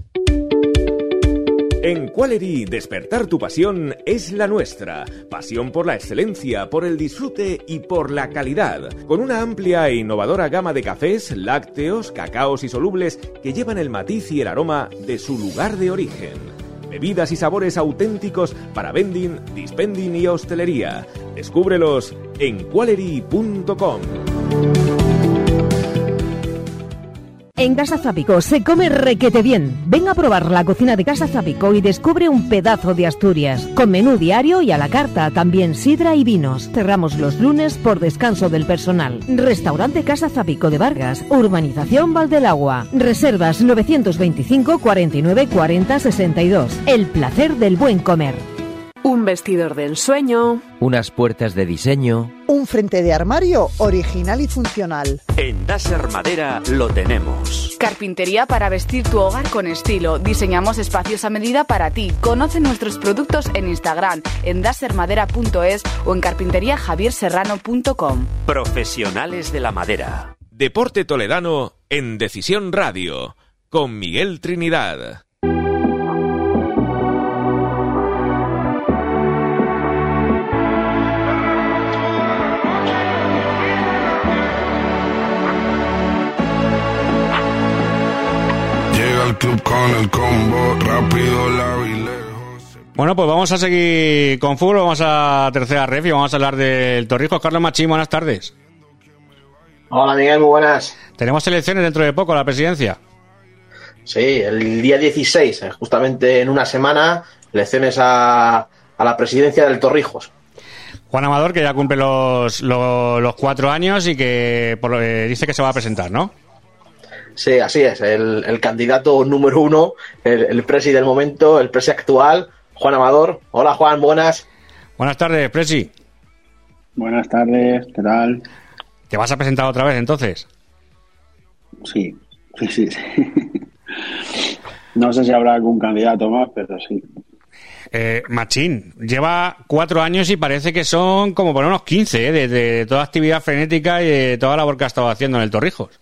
En Qualery, despertar tu pasión es la nuestra. Pasión por la excelencia, por el disfrute y por la calidad. Con una amplia e innovadora gama de cafés, lácteos, cacaos y solubles que llevan el matiz y el aroma de su lugar de origen. Bebidas y sabores auténticos para vending, dispending y hostelería. Descúbrelos en qualery.com. En Casa Zapico se come requete bien. Ven a probar la cocina de Casa Zapico y descubre un pedazo de Asturias. Con menú diario y a la carta, también sidra y vinos. Cerramos los lunes por descanso del personal. Restaurante Casa Zapico de Vargas, Urbanización Valdelagua. Reservas 925 49 40 62. El placer del buen comer. Un vestidor de ensueño. Unas puertas de diseño. Un frente de armario original y funcional. En Dasher Madera lo tenemos. Carpintería para vestir tu hogar con estilo. Diseñamos espacios a medida para ti. Conoce nuestros productos en Instagram, en dasermadera.es o en carpinteriajavierserrano.com. Profesionales de la madera. Deporte Toledano en Decisión Radio con Miguel Trinidad. Con el combo, rápido la Bueno, pues vamos a seguir con fútbol, vamos a tercera ref y vamos a hablar del Torrijos. Carlos Machín, buenas tardes. Hola Miguel, muy buenas. Tenemos elecciones dentro de poco, la presidencia. Sí, el día 16, eh, justamente en una semana, elecciones a, a la presidencia del Torrijos. Juan Amador, que ya cumple los, los, los cuatro años y que por lo que dice que se va a presentar, ¿no? Sí, así es, el, el candidato número uno, el, el presi del momento, el presi actual, Juan Amador. Hola Juan, buenas. Buenas tardes, Presi. Buenas tardes, ¿qué tal? ¿Te vas a presentar otra vez entonces? Sí, sí, sí. sí. No sé si habrá algún candidato más, pero sí. Eh, Machín, lleva cuatro años y parece que son como por unos 15, ¿eh? de, de toda actividad frenética y de toda la labor que ha estado haciendo en el Torrijos.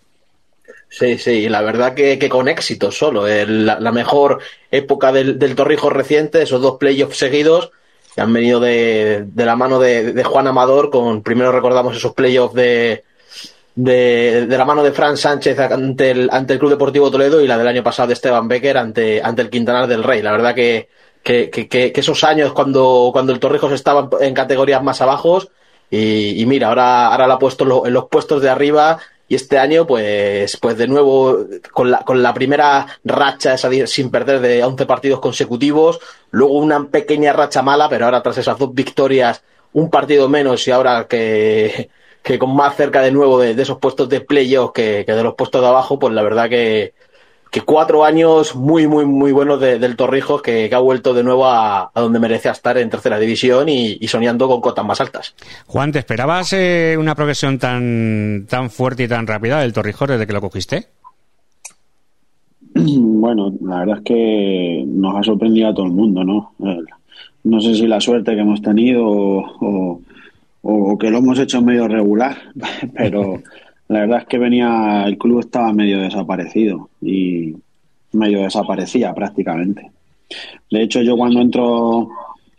Sí, sí, la verdad que, que con éxito solo. La, mejor época del, del Torrijos reciente, esos dos playoffs seguidos, que han venido de, de la mano de, Juan Amador, con primero recordamos esos playoffs de, de, la mano de Fran Sánchez ante el, ante el Club Deportivo Toledo y la del año pasado de Esteban Becker ante, ante el Quintanar del Rey. La verdad que, que, que, que esos años cuando, cuando el Torrijos estaba en categorías más abajo y, y mira, ahora, ahora la ha puesto en los puestos de arriba y este año, pues, pues de nuevo, con la, con la primera racha esa sin perder de 11 partidos consecutivos, luego una pequeña racha mala, pero ahora tras esas dos victorias, un partido menos y ahora que, que con más cerca de nuevo de, de esos puestos de playoff que, que de los puestos de abajo, pues la verdad que, que cuatro años muy, muy, muy buenos de- del Torrijos que, que ha vuelto de nuevo a, a donde merece estar en tercera división y, y soñando con cotas más altas. Juan, ¿te esperabas eh, una progresión tan, tan fuerte y tan rápida del Torrijos desde que lo cogiste? (clears throat) Bueno, la verdad es que nos ha sorprendido a todo el mundo, ¿no? No sé si la suerte que hemos tenido o, o- o que lo hemos hecho medio regular, (laughs) pero la verdad es que venía, el club estaba medio desaparecido y medio desaparecía prácticamente. De hecho, yo cuando entro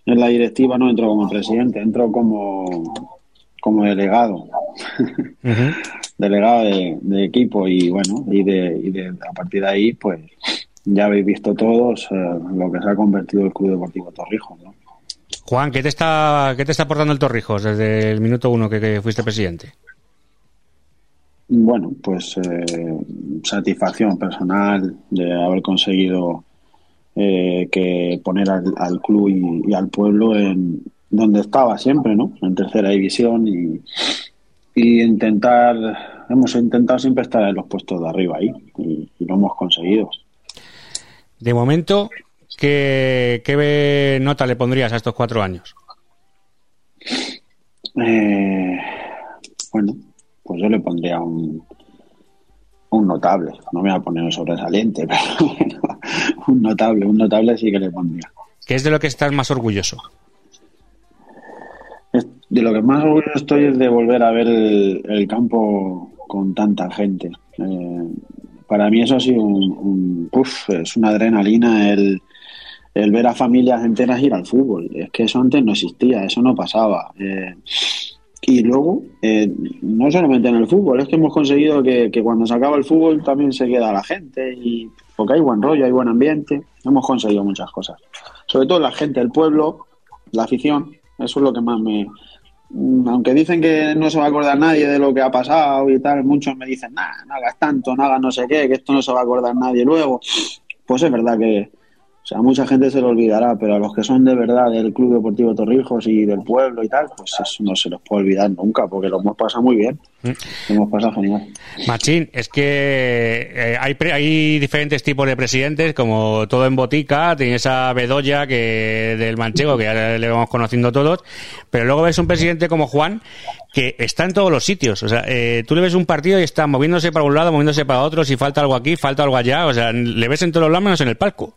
en la directiva no entro como presidente, entro como, como delegado (laughs) delegado de, de equipo y bueno, y de, y de a partir de ahí, pues ya habéis visto todos eh, lo que se ha convertido el Club Deportivo Torrijos, ¿no? Juan, ¿qué te está, qué te está aportando el Torrijos desde el minuto uno que, que fuiste presidente? Bueno, pues eh, satisfacción personal de haber conseguido eh, que poner al, al club y, y al pueblo en donde estaba siempre, ¿no? En tercera división y, y intentar, hemos intentado siempre estar en los puestos de arriba ahí y, y lo hemos conseguido. De momento, ¿qué, qué nota le pondrías a estos cuatro años? Eh, bueno, pues yo le pondría un, un notable. No me voy a poner un sobresaliente, (laughs) pero bueno, un notable, un notable sí que le pondría. ¿Qué es de lo que estás más orgulloso? De lo que más orgulloso estoy es de volver a ver el, el campo con tanta gente. Eh, para mí eso ha sido un, un- uf, es una adrenalina el, el ver a familias enteras ir al fútbol. Es que eso antes no existía, eso no pasaba. Eh, y luego, eh, no solamente en el fútbol, es que hemos conseguido que, que cuando se acaba el fútbol también se queda la gente, y porque hay buen rollo, hay buen ambiente, hemos conseguido muchas cosas. Sobre todo la gente, el pueblo, la afición, eso es lo que más me... Mm, Aunque dicen que no se va a acordar nadie de lo que ha pasado y tal, muchos me dicen, nah, no hagas tanto, no hagas no sé qué, que esto no se va a acordar nadie luego. Pues es verdad que, o sea, mucha gente se lo olvidará, pero a los que son de verdad del Club Deportivo Torrijos y del pueblo y tal, pues eso no se los puede olvidar nunca, porque lo hemos pasado muy bien. Lo hemos pasado genial. Machín, es que eh, hay, pre- hay diferentes tipos de presidentes, como todo en botica, tienes a Bedoya que del manchego, que ya le vamos conociendo todos, pero luego ves un presidente como Juan, que está en todos los sitios. O sea, eh, tú le ves un partido y está moviéndose para un lado, moviéndose para otro, si falta algo aquí, falta algo allá, o sea, le ves en todos los lados menos en el palco.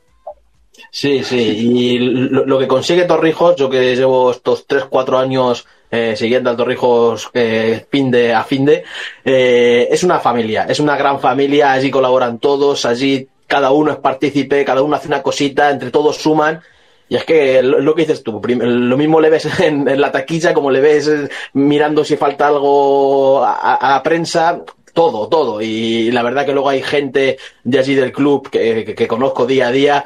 Sí, sí, y lo, que consigue Torrijos, yo que llevo estos 3-4 años eh, siguiendo al Torrijos eh, fin de a fin de, eh, es una familia, es una gran familia, allí colaboran todos, allí cada uno es partícipe, cada uno hace una cosita, entre todos suman. Y es que lo, que dices tú, lo mismo le ves (laughs) en, la taquilla como le ves eh, mirando si falta algo a, a- prensa, todo, todo. Y la verdad que luego hay gente de allí del club que- que conozco día a día,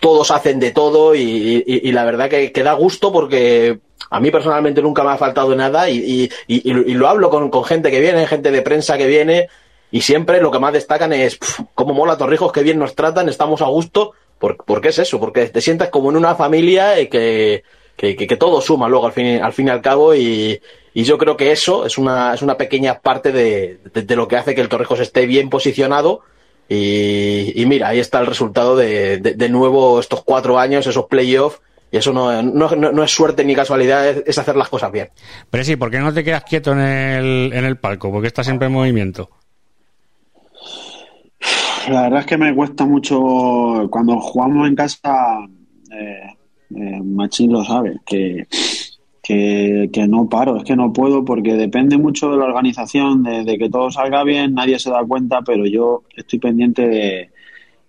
todos hacen de todo y, la verdad que, que da gusto porque a mí personalmente nunca me ha faltado nada y, lo- hablo con, gente que viene, gente de prensa que viene y siempre lo que más destacan es "Pf, cómo mola Torrijos, qué bien nos tratan, estamos a gusto. ¿Por, por qué es eso? Porque te sientas como en una familia que, que, que- todo suma luego al fin, al fin y al cabo y, y yo creo que eso es una, es una pequeña parte de- de lo que hace que el Torrijos esté bien posicionado y, y mira, ahí está el resultado de, de, de nuevo estos cuatro años, esos playoffs y eso no, no, no- es suerte ni casualidad, es, es hacer las cosas bien. Pero sí, ¿por qué no te quedas quieto en el, en el palco? Porque estás siempre en movimiento. La verdad es que me cuesta mucho cuando jugamos en casa, eh, eh, Machín lo sabe, que, que, no paro, es que no puedo porque depende mucho de la organización, de, que todo salga bien, nadie se da cuenta, pero yo estoy pendiente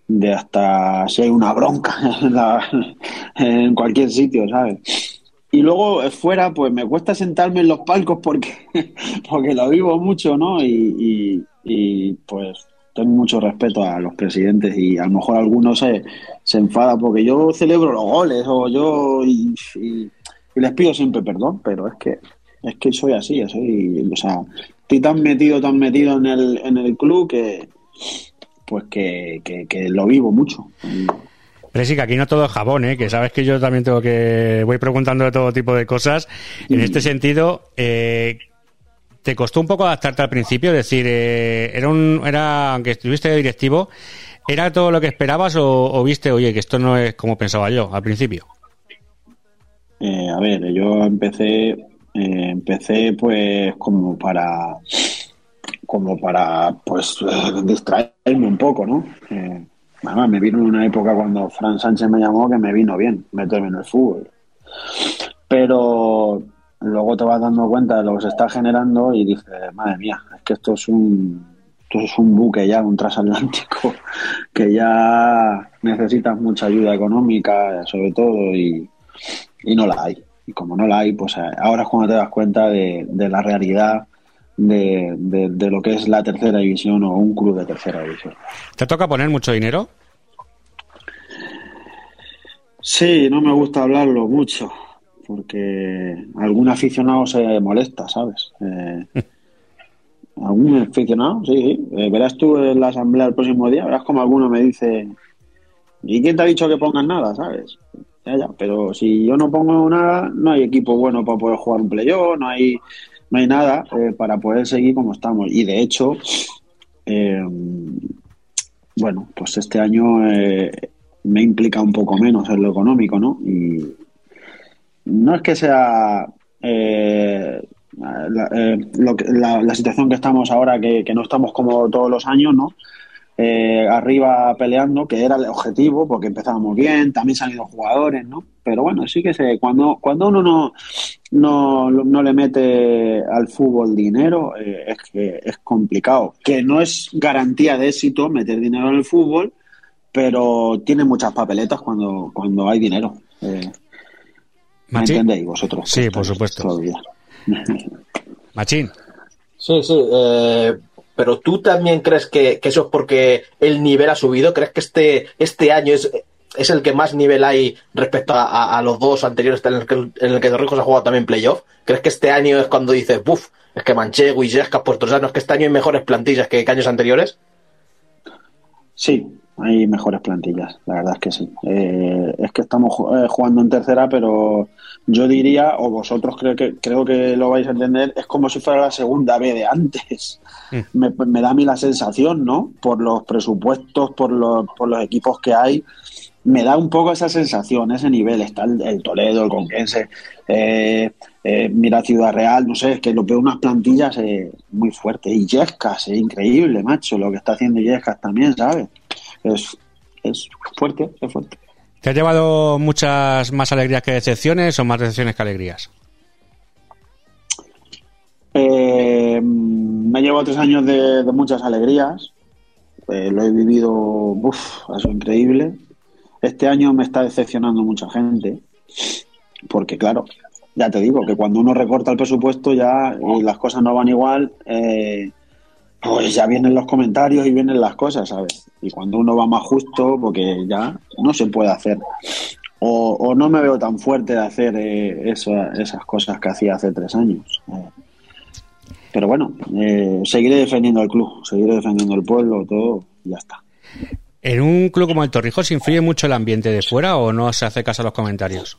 de, hasta si hay una bronca (laughs) en, cualquier sitio, ¿sabes? y luego eh, fuera, pues me cuesta sentarme en los palcos porque, (laughs) porque lo vivo mucho, ¿no? Y, y, y, pues tengo mucho respeto a los presidentes y a lo mejor algunos se, se enfada porque yo celebro los goles o yo y, y- les pido siempre perdón, pero es que es que soy así, soy, o sea, estoy tan metido, tan metido en el, en el club que pues que, que, que lo vivo mucho. Pero sí que aquí no todo es jabón, ¿eh? que sabes que yo también tengo que voy preguntando de todo tipo de cosas. En este sentido, eh, ¿te costó un poco adaptarte al principio? Es decir, eh, era un, era, aunque estuviste de directivo, ¿era todo lo que esperabas o, o viste, oye, que esto no es como pensaba yo al principio? Eh, a ver, yo empecé, eh, empecé pues como para, como para pues (laughs) distraerme un poco, ¿no? Eh, además, me vino una época cuando Fran Sánchez me llamó que me vino bien meterme en el fútbol. Pero luego te vas dando cuenta de lo que se está generando y dices, madre mía, es que esto es un, esto es un buque ya, un transatlántico, (laughs) que ya necesitas mucha ayuda económica, sobre todo, y, y no la hay. Y como no la hay, pues eh, ahora es cuando te das cuenta de, de la realidad de, de- de lo que es la tercera división o un club de tercera división. ¿Te toca poner mucho dinero? Sí, no me gusta hablarlo mucho, porque algún aficionado se molesta, ¿sabes? Eh, algún aficionado, sí, sí. Eh, verás tú en la asamblea el próximo día, verás como alguno me dice, ¿y quién te ha dicho que pongas nada, sabes? Pero si yo no pongo nada, no hay equipo bueno para poder jugar un playoff, no hay, no hay nada eh, para poder seguir como estamos. Y de hecho, eh, bueno, pues este año eh, me implica un poco menos en lo económico, ¿no? Y no es que sea eh, la, la- la situación que estamos ahora, que no estamos como todos los años, ¿no? Eh, arriba peleando, que era el objetivo, porque empezábamos bien, también se han ido jugadores, ¿no? Pero bueno, sí que se, cuando, cuando uno no, no, no le mete al fútbol dinero, eh, es que es complicado. Que no es garantía de éxito meter dinero en el fútbol, pero tiene muchas papeletas cuando, cuando hay dinero. Eh, ¿Me Machi? entendéis vosotros? Sí, por supuesto. Todavía. Machín. Sí, sí. eh, pero tú también crees que, eso es porque el nivel ha subido. ¿Crees que este, este año es, es el que más nivel hay respecto a los dos anteriores en el que, en el que Torrijos ha jugado también playoff? ¿Crees que este año es cuando dices, buf, es que Manchego, Illescas, Puerto Llano, es que este año hay mejores plantillas que, que años anteriores? Sí, hay mejores plantillas, la verdad es que sí. Eh, es que estamos eh, jugando en tercera, pero yo diría, o vosotros creo que, creo que lo vais a entender, es como si fuera la segunda B de antes. Me, me da a mí la sensación, ¿no? Por los presupuestos, por los, por los equipos que hay, me da un poco esa sensación, ese nivel. Está el, el Toledo, el Conquense, eh, eh, mira Ciudad Real, no sé, es que lo veo unas plantillas eh, muy fuertes. Y Yescas, es increíble, macho, lo que está haciendo Yescas también, ¿sabes? Es, es fuerte, es fuerte. ¿Te ha llevado muchas más alegrías que decepciones o más decepciones que alegrías? Eh, me ha llevado tres años de, de muchas alegrías. Eh, lo he vivido, uff, sido increíble. Este año me está decepcionando mucha gente, porque claro, ya te digo que cuando uno recorta el presupuesto ya y las cosas no van igual, eh, pues ya vienen los comentarios y vienen las cosas, ¿sabes? Y cuando uno va más justo, porque ya no se puede hacer. O, o no me veo tan fuerte de hacer eh, eso- esas cosas que hacía hace tres años. Eh, pero bueno, eh, seguiré defendiendo al club, seguiré defendiendo el pueblo, todo, y ya está. ¿En un club como el Torrijos influye mucho el ambiente de fuera o no se hace caso a los comentarios?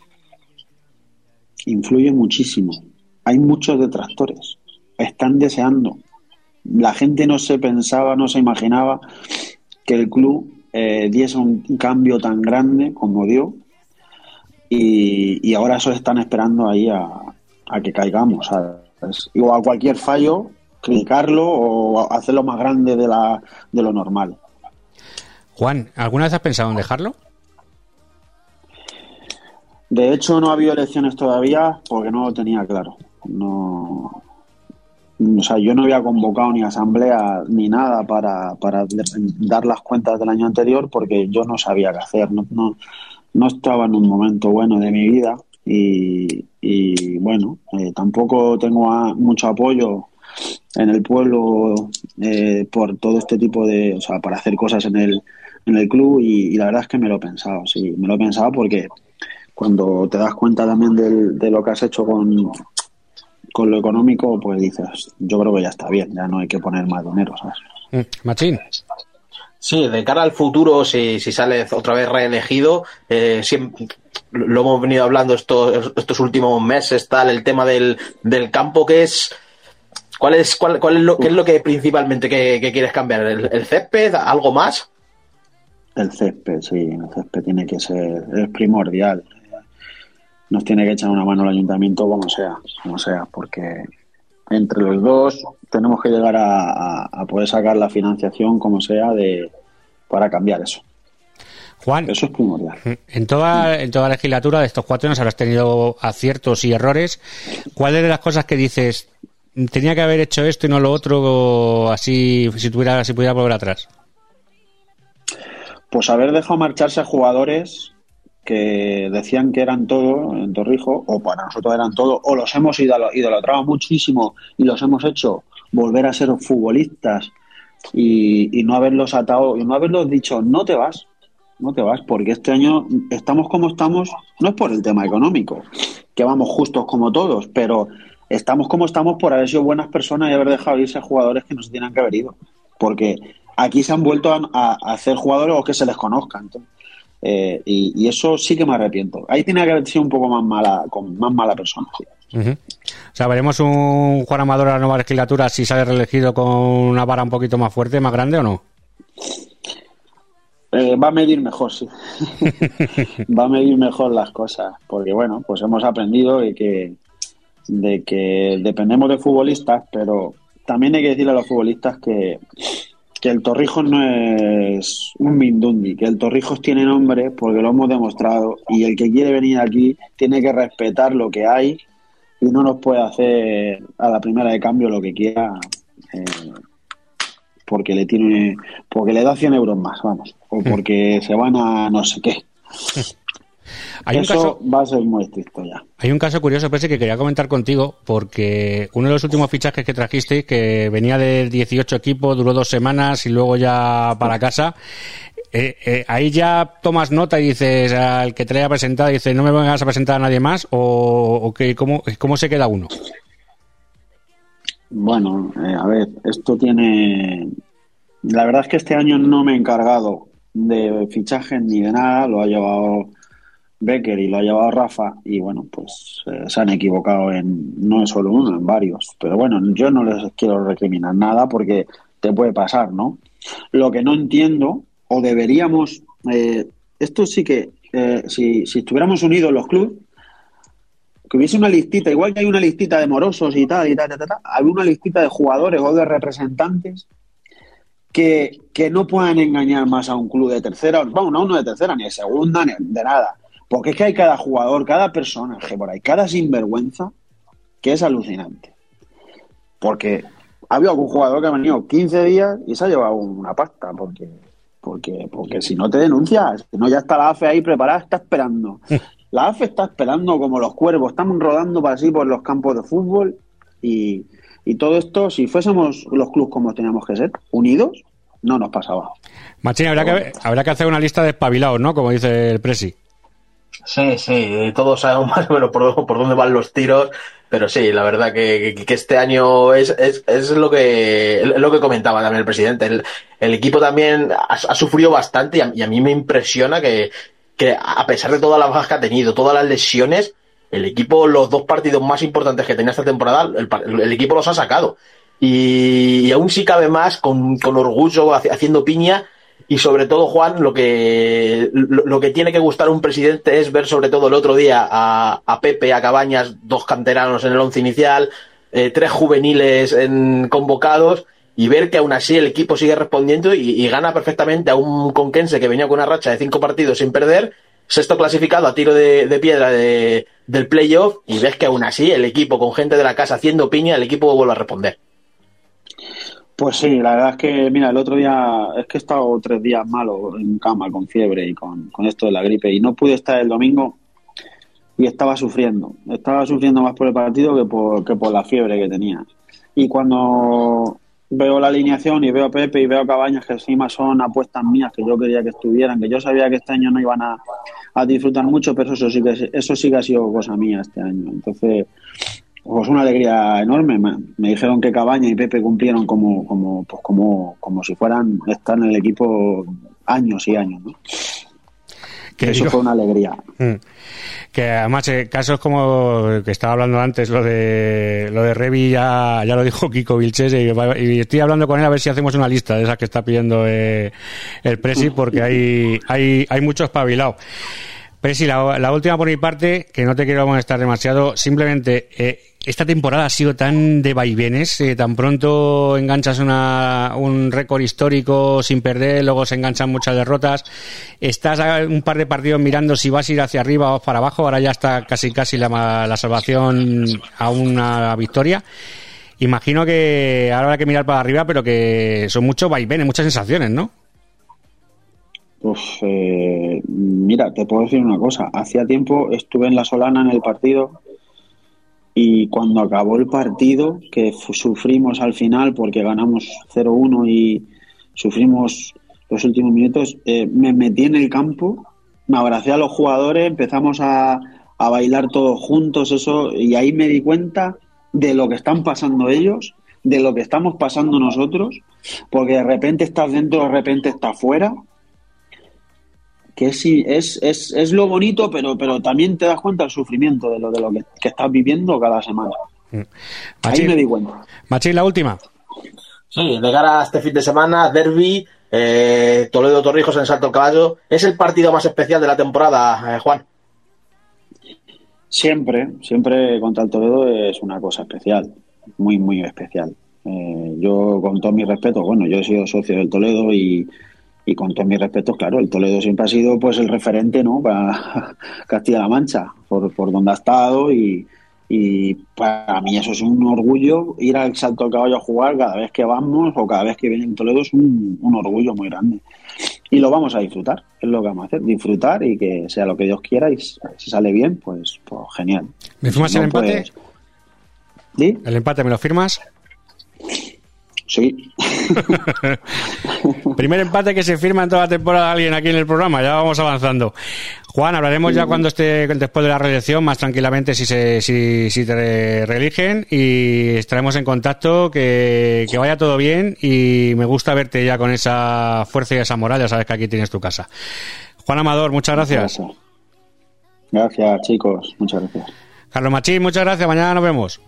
Influye muchísimo. Hay muchos detractores. Están deseando. La gente no se pensaba, no se imaginaba que el club eh, diese un cambio tan grande como dio. Y, y ahora eso están esperando ahí a, a que caigamos. ¿sabes? O a cualquier fallo, criticarlo o hacerlo más grande de, la, de lo normal. Juan, ¿alguna vez has pensado en dejarlo? De hecho, no ha habido elecciones todavía porque no lo tenía claro. No, o sea, yo no había convocado ni asamblea ni nada para, para dar las cuentas del año anterior porque yo no sabía qué hacer. No, no, no estaba en un momento bueno de mi vida y, y bueno, eh, tampoco tengo mucho apoyo en el pueblo eh, por todo este tipo de, o sea, para hacer cosas en el, en el club y, y la verdad es que me lo he pensado, sí, me lo he pensado porque cuando te das cuenta también del- de lo que has hecho con, con lo económico, pues dices, yo creo que ya está bien, ya no hay que poner más dinero, ¿sabes? Mm, Machín. Sí, de cara al futuro, si, si sale otra vez reelegido, eh, siempre, lo hemos venido hablando estos, estos últimos meses, tal, el tema del, del campo, que es, ¿cuál es, cuál, cuál es lo, qué es lo que principalmente que, que quieres cambiar? ¿El, el césped? ¿Algo más? El césped, sí, el césped tiene que ser, es primordial. Nos tiene que echar una mano el ayuntamiento como sea, como sea, porque entre los dos tenemos que llegar a, poder sacar la financiación como sea de para cambiar eso. Juan. Eso es primordial. En toda, en toda la legislatura de estos cuatro años habrás tenido aciertos y errores. ¿Cuáles de las cosas que dices tenía que haber hecho esto y no lo otro así si tuviera si pudiera volver atrás? Pues haber dejado marcharse a jugadores que decían que eran todo en Torrijo, o para nosotros eran todo, o los hemos idolatrado muchísimo y los hemos hecho volver a ser futbolistas y, y no haberlos atado, y no haberlos dicho, no te vas, no te vas, porque este año estamos como estamos, no es por el tema económico, que vamos justos como todos, pero estamos como estamos por haber sido buenas personas y haber dejado irse a jugadores que no se tienen que haber ido, porque aquí se han vuelto a hacer jugadores o que se les conozca. entonces, eh, y, y eso sí que me arrepiento. Ahí tiene que haber sido un poco más mala, con más mala persona. Ujú. O sea, veremos un Juan Amador a la nueva legislatura si sale reelegido con una vara un poquito más fuerte, más grande o no. Eh, va a medir mejor, sí. (laughs) va a medir mejor las cosas, porque bueno, pues hemos aprendido de que, de que dependemos de futbolistas, pero también hay que decirle a los futbolistas que, que el Torrijos no es un Mindundi, que el Torrijos tiene nombre porque lo hemos demostrado y el que quiere venir aquí tiene que respetar lo que hay y no nos puede hacer a la primera de cambio lo que quiera eh, porque le tiene porque le da 100 euros más, vamos, o porque se van a no sé qué. (laughs) Hay un Eso caso- va a ser muy estricto ya. Hay un caso curioso, Presi, que quería comentar contigo, porque uno de los últimos fichajes que trajiste, que venía de 18 equipos, duró dos semanas y luego ya para casa, eh, eh, ahí ya tomas nota y dices al que te haya presentado, dices, no me vengas a presentar a nadie más, o, o que, ¿cómo, ¿cómo se queda uno? Bueno, eh, a ver, esto tiene. La verdad es que este año no me he encargado de fichajes ni de nada, lo ha llevado Becker y lo ha llevado Rafa, y bueno, pues eh, se han equivocado en. No es solo uno, en varios. Pero bueno, yo no les quiero recriminar nada porque te puede pasar, ¿no? Lo que no entiendo, o deberíamos. eh, esto sí que, eh, si, si estuviéramos unidos los clubes, que hubiese una listita, igual que hay una listita de morosos y tal, y tal, tal, tal, hay una listita de jugadores o de representantes que, que no puedan engañar más a un club de tercera, vamos, no uno de tercera, ni de segunda, ni de nada. Porque es que hay cada jugador, cada personaje por ahí, cada sinvergüenza, que es alucinante. Porque ha habido algún jugador que ha venido 15 días y se ha llevado una pasta, porque porque porque si no te denuncias, si no ya está la AFE ahí preparada, está esperando. (laughs) La AFE está esperando como los cuervos, estamos rodando para así por los campos de fútbol y, y todo esto, si fuésemos los clubes como teníamos que ser, unidos, no nos pasaba. Machín, habrá que, habrá que hacer una lista de espabilados, ¿no? Como dice el Presi. Sí, sí, todos (laughs) sabemos más o menos por, por dónde van los tiros, pero sí, la verdad que, este año es, es, lo que lo que comentaba también el presidente. El, equipo también ha, sufrido bastante y a, y a mí me impresiona que, que a pesar de todas las bajas que ha tenido, todas las lesiones, el equipo, los dos partidos más importantes que tenía esta temporada, el, el equipo los ha sacado. Y, y aún sí cabe más con, con orgullo haci- haciendo piña y sobre todo, Juan, lo que, lo, que tiene que gustar un presidente es ver sobre todo el otro día a, a Pepe, a Cabañas, dos canteranos en el once inicial, eh, tres juveniles en, convocados y ver que aún así el equipo sigue respondiendo y, gana perfectamente a un conquense que venía con una racha de cinco partidos sin perder, sexto clasificado a tiro de, de piedra de- del playoff y ves que aún así el equipo con gente de la casa haciendo piña, el equipo vuelve a responder. Pues sí, la verdad es que, mira, el otro día es que he estado tres días malo en cama con fiebre y con, con esto de la gripe y no pude estar el domingo y estaba sufriendo. Estaba sufriendo más por el partido que por, que por la fiebre que tenía. Y cuando veo la alineación y veo a Pepe y veo a Cabañas, que encima son apuestas mías, que yo quería que estuvieran, que yo sabía que este año no iban a, a disfrutar mucho, pero eso sí, que, eso sí que ha sido cosa mía este año. Entonces, pues una alegría enorme. Me, dijeron que Cabaña y Pepe cumplieron como, como, pues como, como si fueran estar en el equipo años y años. ¿no? Que Eso digo- fue una alegría. Mm. Que además, eh, casos como que estaba hablando antes, lo de lo de Revi ya, ya lo dijo Kiko Vilches y, estoy hablando con él a ver si hacemos una lista de esas que está pidiendo eh, el Presi porque hay, hay, hay mucho espabilado. Presi, la, la última por mi parte, que no te quiero molestar demasiado, simplemente eh, esta temporada ha sido tan de vaivenes, eh, tan pronto enganchas una, un récord histórico sin perder, luego se enganchan muchas derrotas, estás un par de partidos mirando si vas a ir hacia arriba o para abajo, ahora ya está casi casi la, la salvación a una victoria. Imagino que ahora habrá que mirar para arriba, pero que son muchos vaivenes, muchas sensaciones, ¿no? Uf, eh, mira, te puedo decir una cosa. Hacía tiempo estuve en la Solana en el partido y cuando acabó el partido, que sufrimos al final porque ganamos 0-1 y sufrimos los últimos minutos, eh, me metí en el campo, me abracé a los jugadores, empezamos a, a bailar todos juntos, eso, y ahí me di cuenta de lo que están pasando ellos, de lo que estamos pasando nosotros, porque de repente estás dentro, de repente estás fuera que es, es, es, es lo bonito, pero, pero también te das cuenta del sufrimiento de lo, de lo que, que estás viviendo cada semana. Ahí Machín. me di cuenta. Machín, la última. Sí, de cara a este fin de semana, Derby, eh, Toledo Torrijos en Salto al Caballo. ¿Es el partido más especial de la temporada, eh, Juan? Siempre, siempre contra el Toledo es una cosa especial, muy, muy especial. Eh, yo, con todo mi respeto, bueno, yo he sido socio del Toledo y, y con todos mis respetos, claro, el Toledo siempre ha sido pues el referente, ¿no? Para (laughs) Castilla-La Mancha, por, por donde ha estado y, y para mí eso es un orgullo ir al Salto al Caballo a jugar cada vez que vamos o cada vez que viene el Toledo es un, un orgullo muy grande. Y lo vamos a disfrutar, es lo que vamos a hacer, disfrutar y que sea lo que Dios quiera y si sale bien, pues, pues genial. ¿Me firmas el empate? pues, ¿Sí? ¿El empate me lo firmas? Sí. (laughs) Primer empate que se firma en toda la temporada alguien aquí en el programa, ya vamos avanzando. Juan, hablaremos ya cuando esté después de la reelección, más tranquilamente si se, si, si te reeligen y estaremos en contacto, que, que vaya todo bien y me gusta verte ya con esa fuerza y esa moral, ya sabes que aquí tienes tu casa. Juan Amador, muchas gracias. Gracias, chicos. Muchas gracias. Carlos Machín, muchas gracias, mañana nos vemos.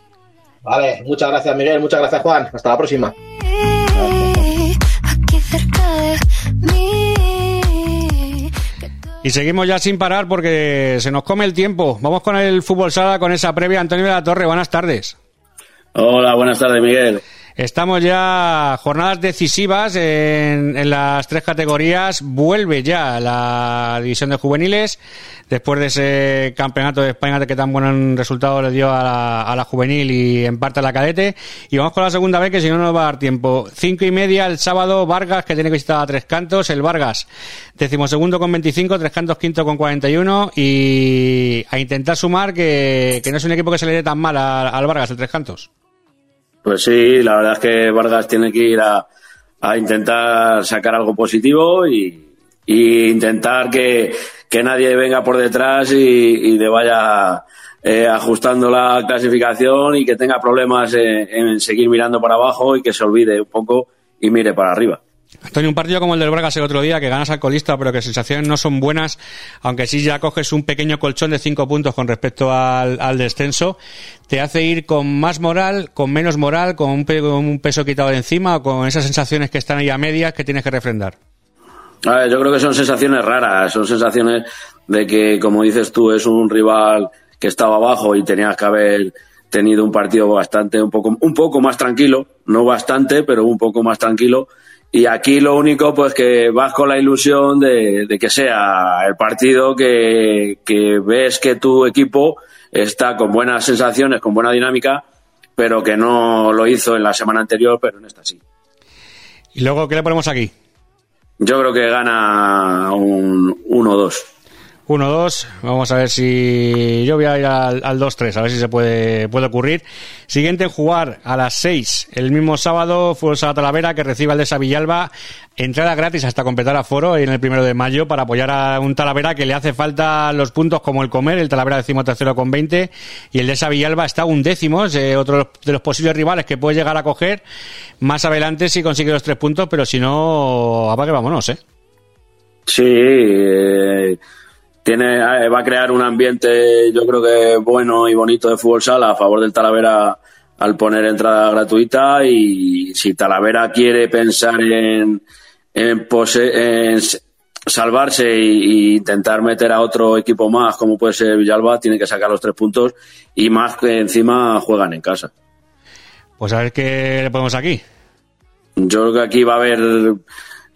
Vale, muchas gracias, Miguel. Muchas gracias, Juan. Hasta la próxima. Y seguimos ya sin parar porque se nos come el tiempo. Vamos con el fútbol sala, con esa previa. Antonio de la Torre, buenas tardes. Hola, buenas tardes, Miguel. Estamos ya jornadas decisivas en, en las tres categorías. Vuelve ya la división de juveniles después de ese campeonato de España que tan buen resultado le dio a la, a la juvenil y en parte a la cadete. Y vamos con la segunda vez que si no nos va a dar tiempo. Cinco y media el sábado Vargas que tiene que visitar a Tres Cantos. El Vargas decimosegundo con 25, Tres Cantos quinto con 41 y a intentar sumar que, que no es un equipo que se le dé tan mal al Vargas, el Tres Cantos. Pues sí, la verdad es que Vargas tiene que ir a, intentar sacar algo positivo y, y intentar que, que nadie venga por detrás y, y le vaya eh, ajustando la clasificación y que tenga problemas en, en seguir mirando para abajo y que se olvide un poco y mire para arriba. Antonio, un partido como el del Vargas el otro día, que ganas al colista, pero que sensaciones no son buenas, aunque sí ya coges un pequeño colchón de cinco puntos con respecto al, descenso, te hace ir con más moral, con menos moral, con un, peso quitado de encima o con esas sensaciones que están ahí a medias que tienes que refrendar. Yo creo que son sensaciones raras, son sensaciones de que, como dices tú, es un rival que estaba abajo y tenías que haber tenido un partido bastante, un poco, un poco más tranquilo, no bastante, pero un poco más tranquilo. Y aquí lo único, pues que vas con la ilusión de, de que sea el partido que, que ves que tu equipo está con buenas sensaciones, con buena dinámica, pero que no lo hizo en la semana anterior, pero en esta sí. Y luego, ¿qué le ponemos aquí? Yo creo que gana un 1-2. 1-2. Vamos a ver si. Yo voy a ir al, al 2-3, a ver si se puede, puede ocurrir. Siguiente en jugar a las 6, el mismo sábado, Fuerza Talavera, que recibe al de esa Villalba. Entrada gratis hasta completar aforo en el primero de mayo para apoyar a un Talavera que le hace falta los puntos como el comer. El Talavera decimo tercero con 20 y el de esa Villalba está un décimo, es eh, otro de los posibles rivales que puede llegar a coger más adelante si consigue los tres puntos, pero si no, apague vámonos, ¿eh? Sí, eh, tiene, eh, va a crear un ambiente, yo creo que bueno y bonito de fútbol sala a favor del Talavera al poner entrada gratuita y si Talavera quiere pensar en, en, pose- en salvarse e intentar meter a otro equipo más como puede ser Villalba, tiene que sacar los tres puntos y más que encima juegan en casa. Pues a ver qué le ponemos aquí. Yo creo que aquí va a haber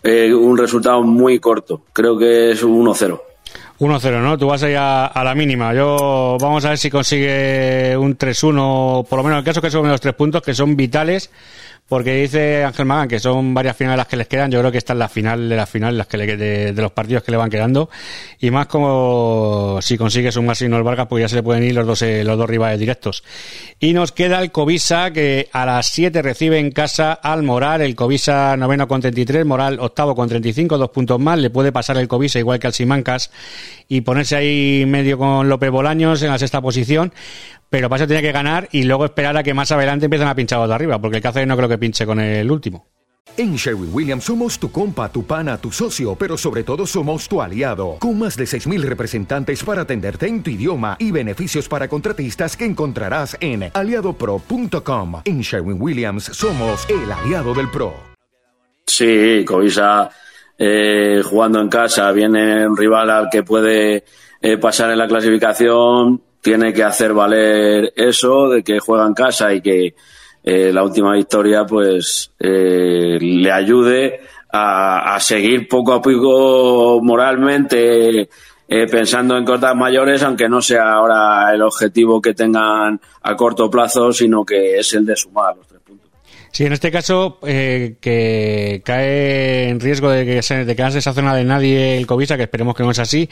eh, un resultado muy corto, creo que es un 1-0. 1-0, ¿no? Tú vas a ir a, a la mínima. Yo vamos a ver si consigue un 3-1, por lo menos en el caso que son los tres puntos, que son vitales, porque dice Ángel Magán que son varias finales las que les quedan. Yo creo que esta es la final de las finales las que de los partidos que le van quedando. Y más como si consigue sumar signo el Vargas, pues ya se le pueden ir los dos, eh, los dos rivales directos. Y nos queda el Covisa, que a las 7 recibe en casa al Moral. El Covisa noveno con 33, Moral octavo con 35, dos puntos más. Le puede pasar el Covisa igual que al Simancas y ponerse ahí medio con López Bolaños en la sexta posición. Pero para eso tiene que ganar y luego esperar a que más adelante empiecen a pinchar los de arriba, porque el Cáceres no creo que pinche con el último. En Sherwin Williams somos tu compa, tu pana, tu socio, pero sobre todo somos tu aliado, con más de 6.000 representantes para atenderte en tu idioma y beneficios para contratistas que encontrarás en aliadopro.com. En Sherwin Williams somos el aliado del PRO. Sí, Covisa eh, jugando en casa, viene un rival al que puede eh, pasar en la clasificación, tiene que hacer valer eso de que juega en casa y que eh, la última victoria pues eh, le ayude a, seguir poco a poco moralmente eh, pensando en cortas mayores, aunque no sea ahora el objetivo que tengan a corto plazo, sino que es el de sumar los tres puntos. Sí, en este caso, eh, que cae en riesgo de que se, de quedarse esa zona de nadie el Covisa, que esperemos que no es así.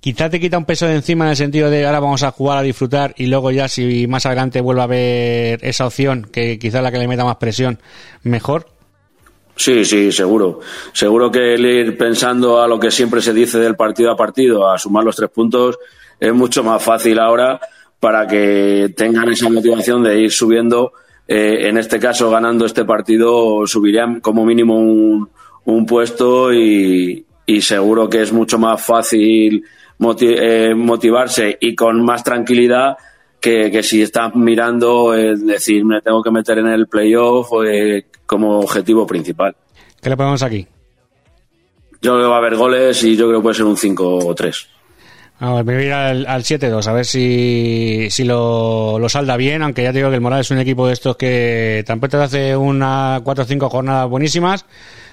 Quizá te quita un peso de encima en el sentido de ahora vamos a jugar a disfrutar y luego ya si más adelante vuelve a haber esa opción, que quizá la que le meta más presión, mejor. Sí, sí, seguro. Seguro que el ir pensando a lo que siempre se dice del partido a partido, a sumar los tres puntos, es mucho más fácil ahora para que tengan esa motivación de ir subiendo. Eh, en este caso, ganando este partido, subirían como mínimo un, un puesto y, y seguro que es mucho más fácil moti- eh, motivarse y con más tranquilidad que, que si estás mirando, es decir, me tengo que meter en el playoff eh, como objetivo principal. ¿Qué le ponemos aquí? Yo creo que va a haber goles y yo creo que puede ser un 5 o 3. A ver, me voy a ir al, al 7-2, a ver si, si lo, lo salda bien, aunque ya te digo que el Moral es un equipo de estos que tampoco te hace una 4 o 5 jornadas buenísimas,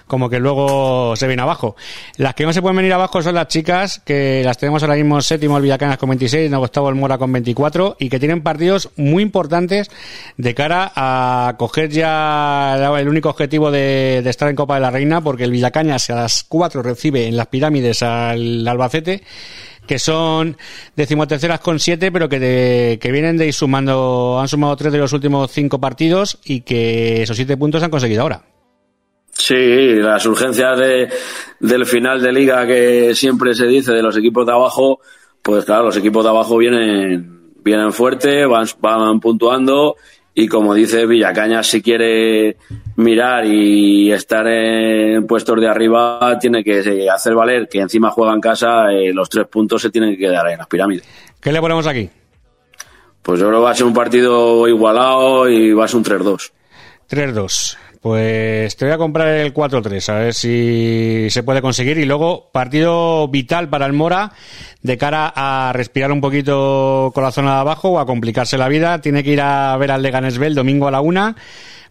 como que luego se viene abajo. Las que no se pueden venir abajo son las chicas, que las tenemos ahora mismo séptimo el Villacanas con 26, no octavo el Mora con 24, y que tienen partidos muy importantes de cara a coger ya el único objetivo de, estar en Copa de la Reina, porque el Villacañas a las 4 recibe en las pirámides al Albacete, que son decimoterceras con siete, pero que, de- que vienen de sumando, han sumado tres de los últimos cinco partidos y que esos siete puntos han conseguido ahora. Sí, las urgencias de, del final de liga que siempre se dice de los equipos de abajo, pues claro, los equipos de abajo vienen, vienen fuerte, van, van puntuando y como dice Villacañas, si quiere mirar y estar en puestos de arriba, tiene que hacer valer que encima juega en casa, eh, los tres puntos se tienen que quedar en las pirámides. ¿Qué le ponemos aquí? Pues yo creo que va a ser un partido igualado y va a ser un 3-2. 3-2. Pues te voy a comprar el 4-3, a ver si se puede conseguir. Y luego, partido vital para el Mora de cara a respirar un poquito con la zona de abajo o a complicarse la vida. Tiene que ir a ver al Leganés B el domingo a la una.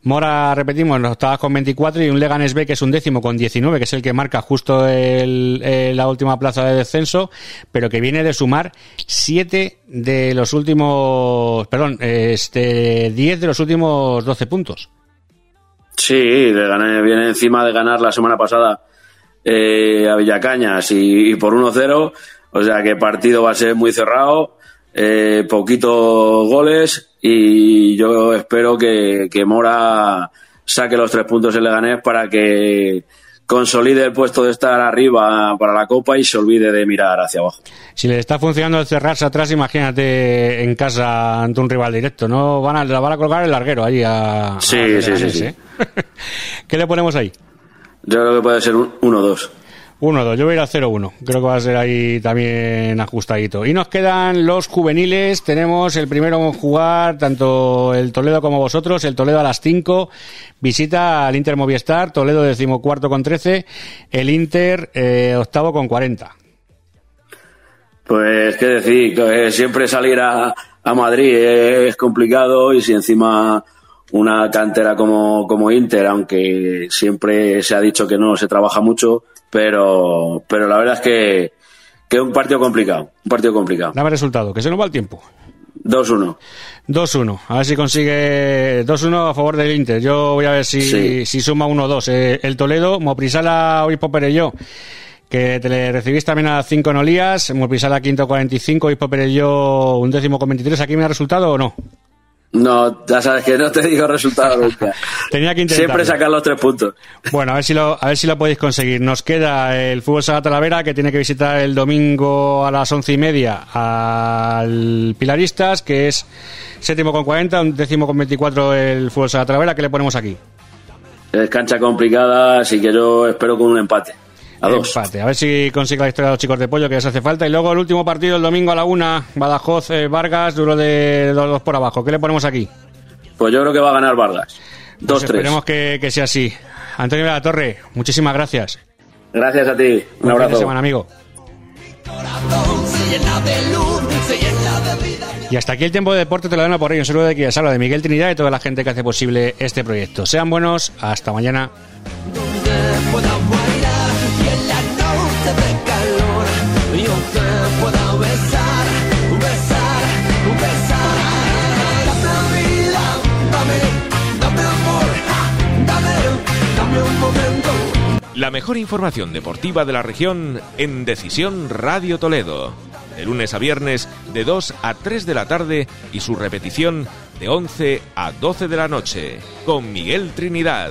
Mora, repetimos, nos octavas con 24 y un Leganés B que es un décimo con 19, que es el que marca justo el- el- la última plaza de descenso, pero que viene de sumar 7 de los últimos, perdón, este 10 de los últimos 12 puntos. Sí, le gané, viene encima de ganar la semana pasada eh, a Villacañas y, y por 1-0. O sea que partido va a ser muy cerrado, eh, poquitos goles y yo espero que, que Mora saque los tres puntos en Leganés para que consolide el puesto de estar arriba para la Copa y se olvide de mirar hacia abajo. Si le está funcionando el cerrarse atrás, imagínate en casa ante un rival directo, ¿no? Van a, la van a colgar el larguero ahí a... Sí, a sí, sí, sí. ¿eh? (laughs) ¿Qué le ponemos ahí? Yo creo que puede ser un 1-2. 1-2, yo voy a ir a 0-1. Creo que va a ser ahí también ajustadito. Y nos quedan los juveniles. Tenemos el primero en jugar, tanto el Toledo como vosotros. El Toledo a las 5. Visita al Inter Movistar. Toledo decimocuarto con 13. El Inter eh, octavo con 40. Pues qué decir, que siempre salir a, a Madrid es complicado y si encima una cantera como, como Inter, aunque siempre se ha dicho que no se trabaja mucho, pero, pero la verdad es que, que es un partido complicado, un partido complicado. Dame resultado, que se nos va el tiempo. 2-1. 2-1. A ver si consigue 2-1 a favor del Inter. Yo voy a ver si, Sí. si suma 1-2. Eh, el Toledo, Moprisala, Obispo Perelló, que te le recibís también a 5 en Olías. Moprisala, quinto 45, Obispo Perelló, un décimo con 23. ¿Aquí me ha resultado o no? No, ya sabes que no te digo resultado nunca. (laughs) Tenía que intentarlo. Siempre sacar los tres puntos. Bueno, a ver si lo, a ver si lo podéis conseguir. Nos queda el Fútbol Sala Talavera, que tiene que visitar el domingo a las once y media al Pilaristas, que es séptimo con 40, un décimo con 24 el Fútbol Sala Talavera. ¿Qué le ponemos aquí? Es cancha complicada, así que yo espero con un empate. A dos. Empate. A ver si consigue la historia de los chicos de pollo, que les hace falta. Y luego el último partido el domingo a la una, Badajoz, eh, Vargas, duro de dos, dos por abajo. ¿Qué le ponemos aquí? Pues yo creo que va a ganar Vargas. Pues 2-3. esperemos que, que sea así. Antonio de la Torre, muchísimas gracias. Gracias a ti. Un de abrazo. semana, amigo. Y hasta aquí el tiempo de deporte te lo doy por ello. Un saludo de Kiasala, de Miguel Trinidad y toda la gente que hace posible este proyecto. Sean buenos, hasta mañana. De calor yo te pueda besar, besar, besar. Dame vida, dame, dame amor, dame, dame un momento. La mejor información deportiva de la región en Decisión Radio Toledo. De lunes a viernes de 2 a 3 de la tarde y su repetición de 11 a 12 de la noche con Miguel Trinidad.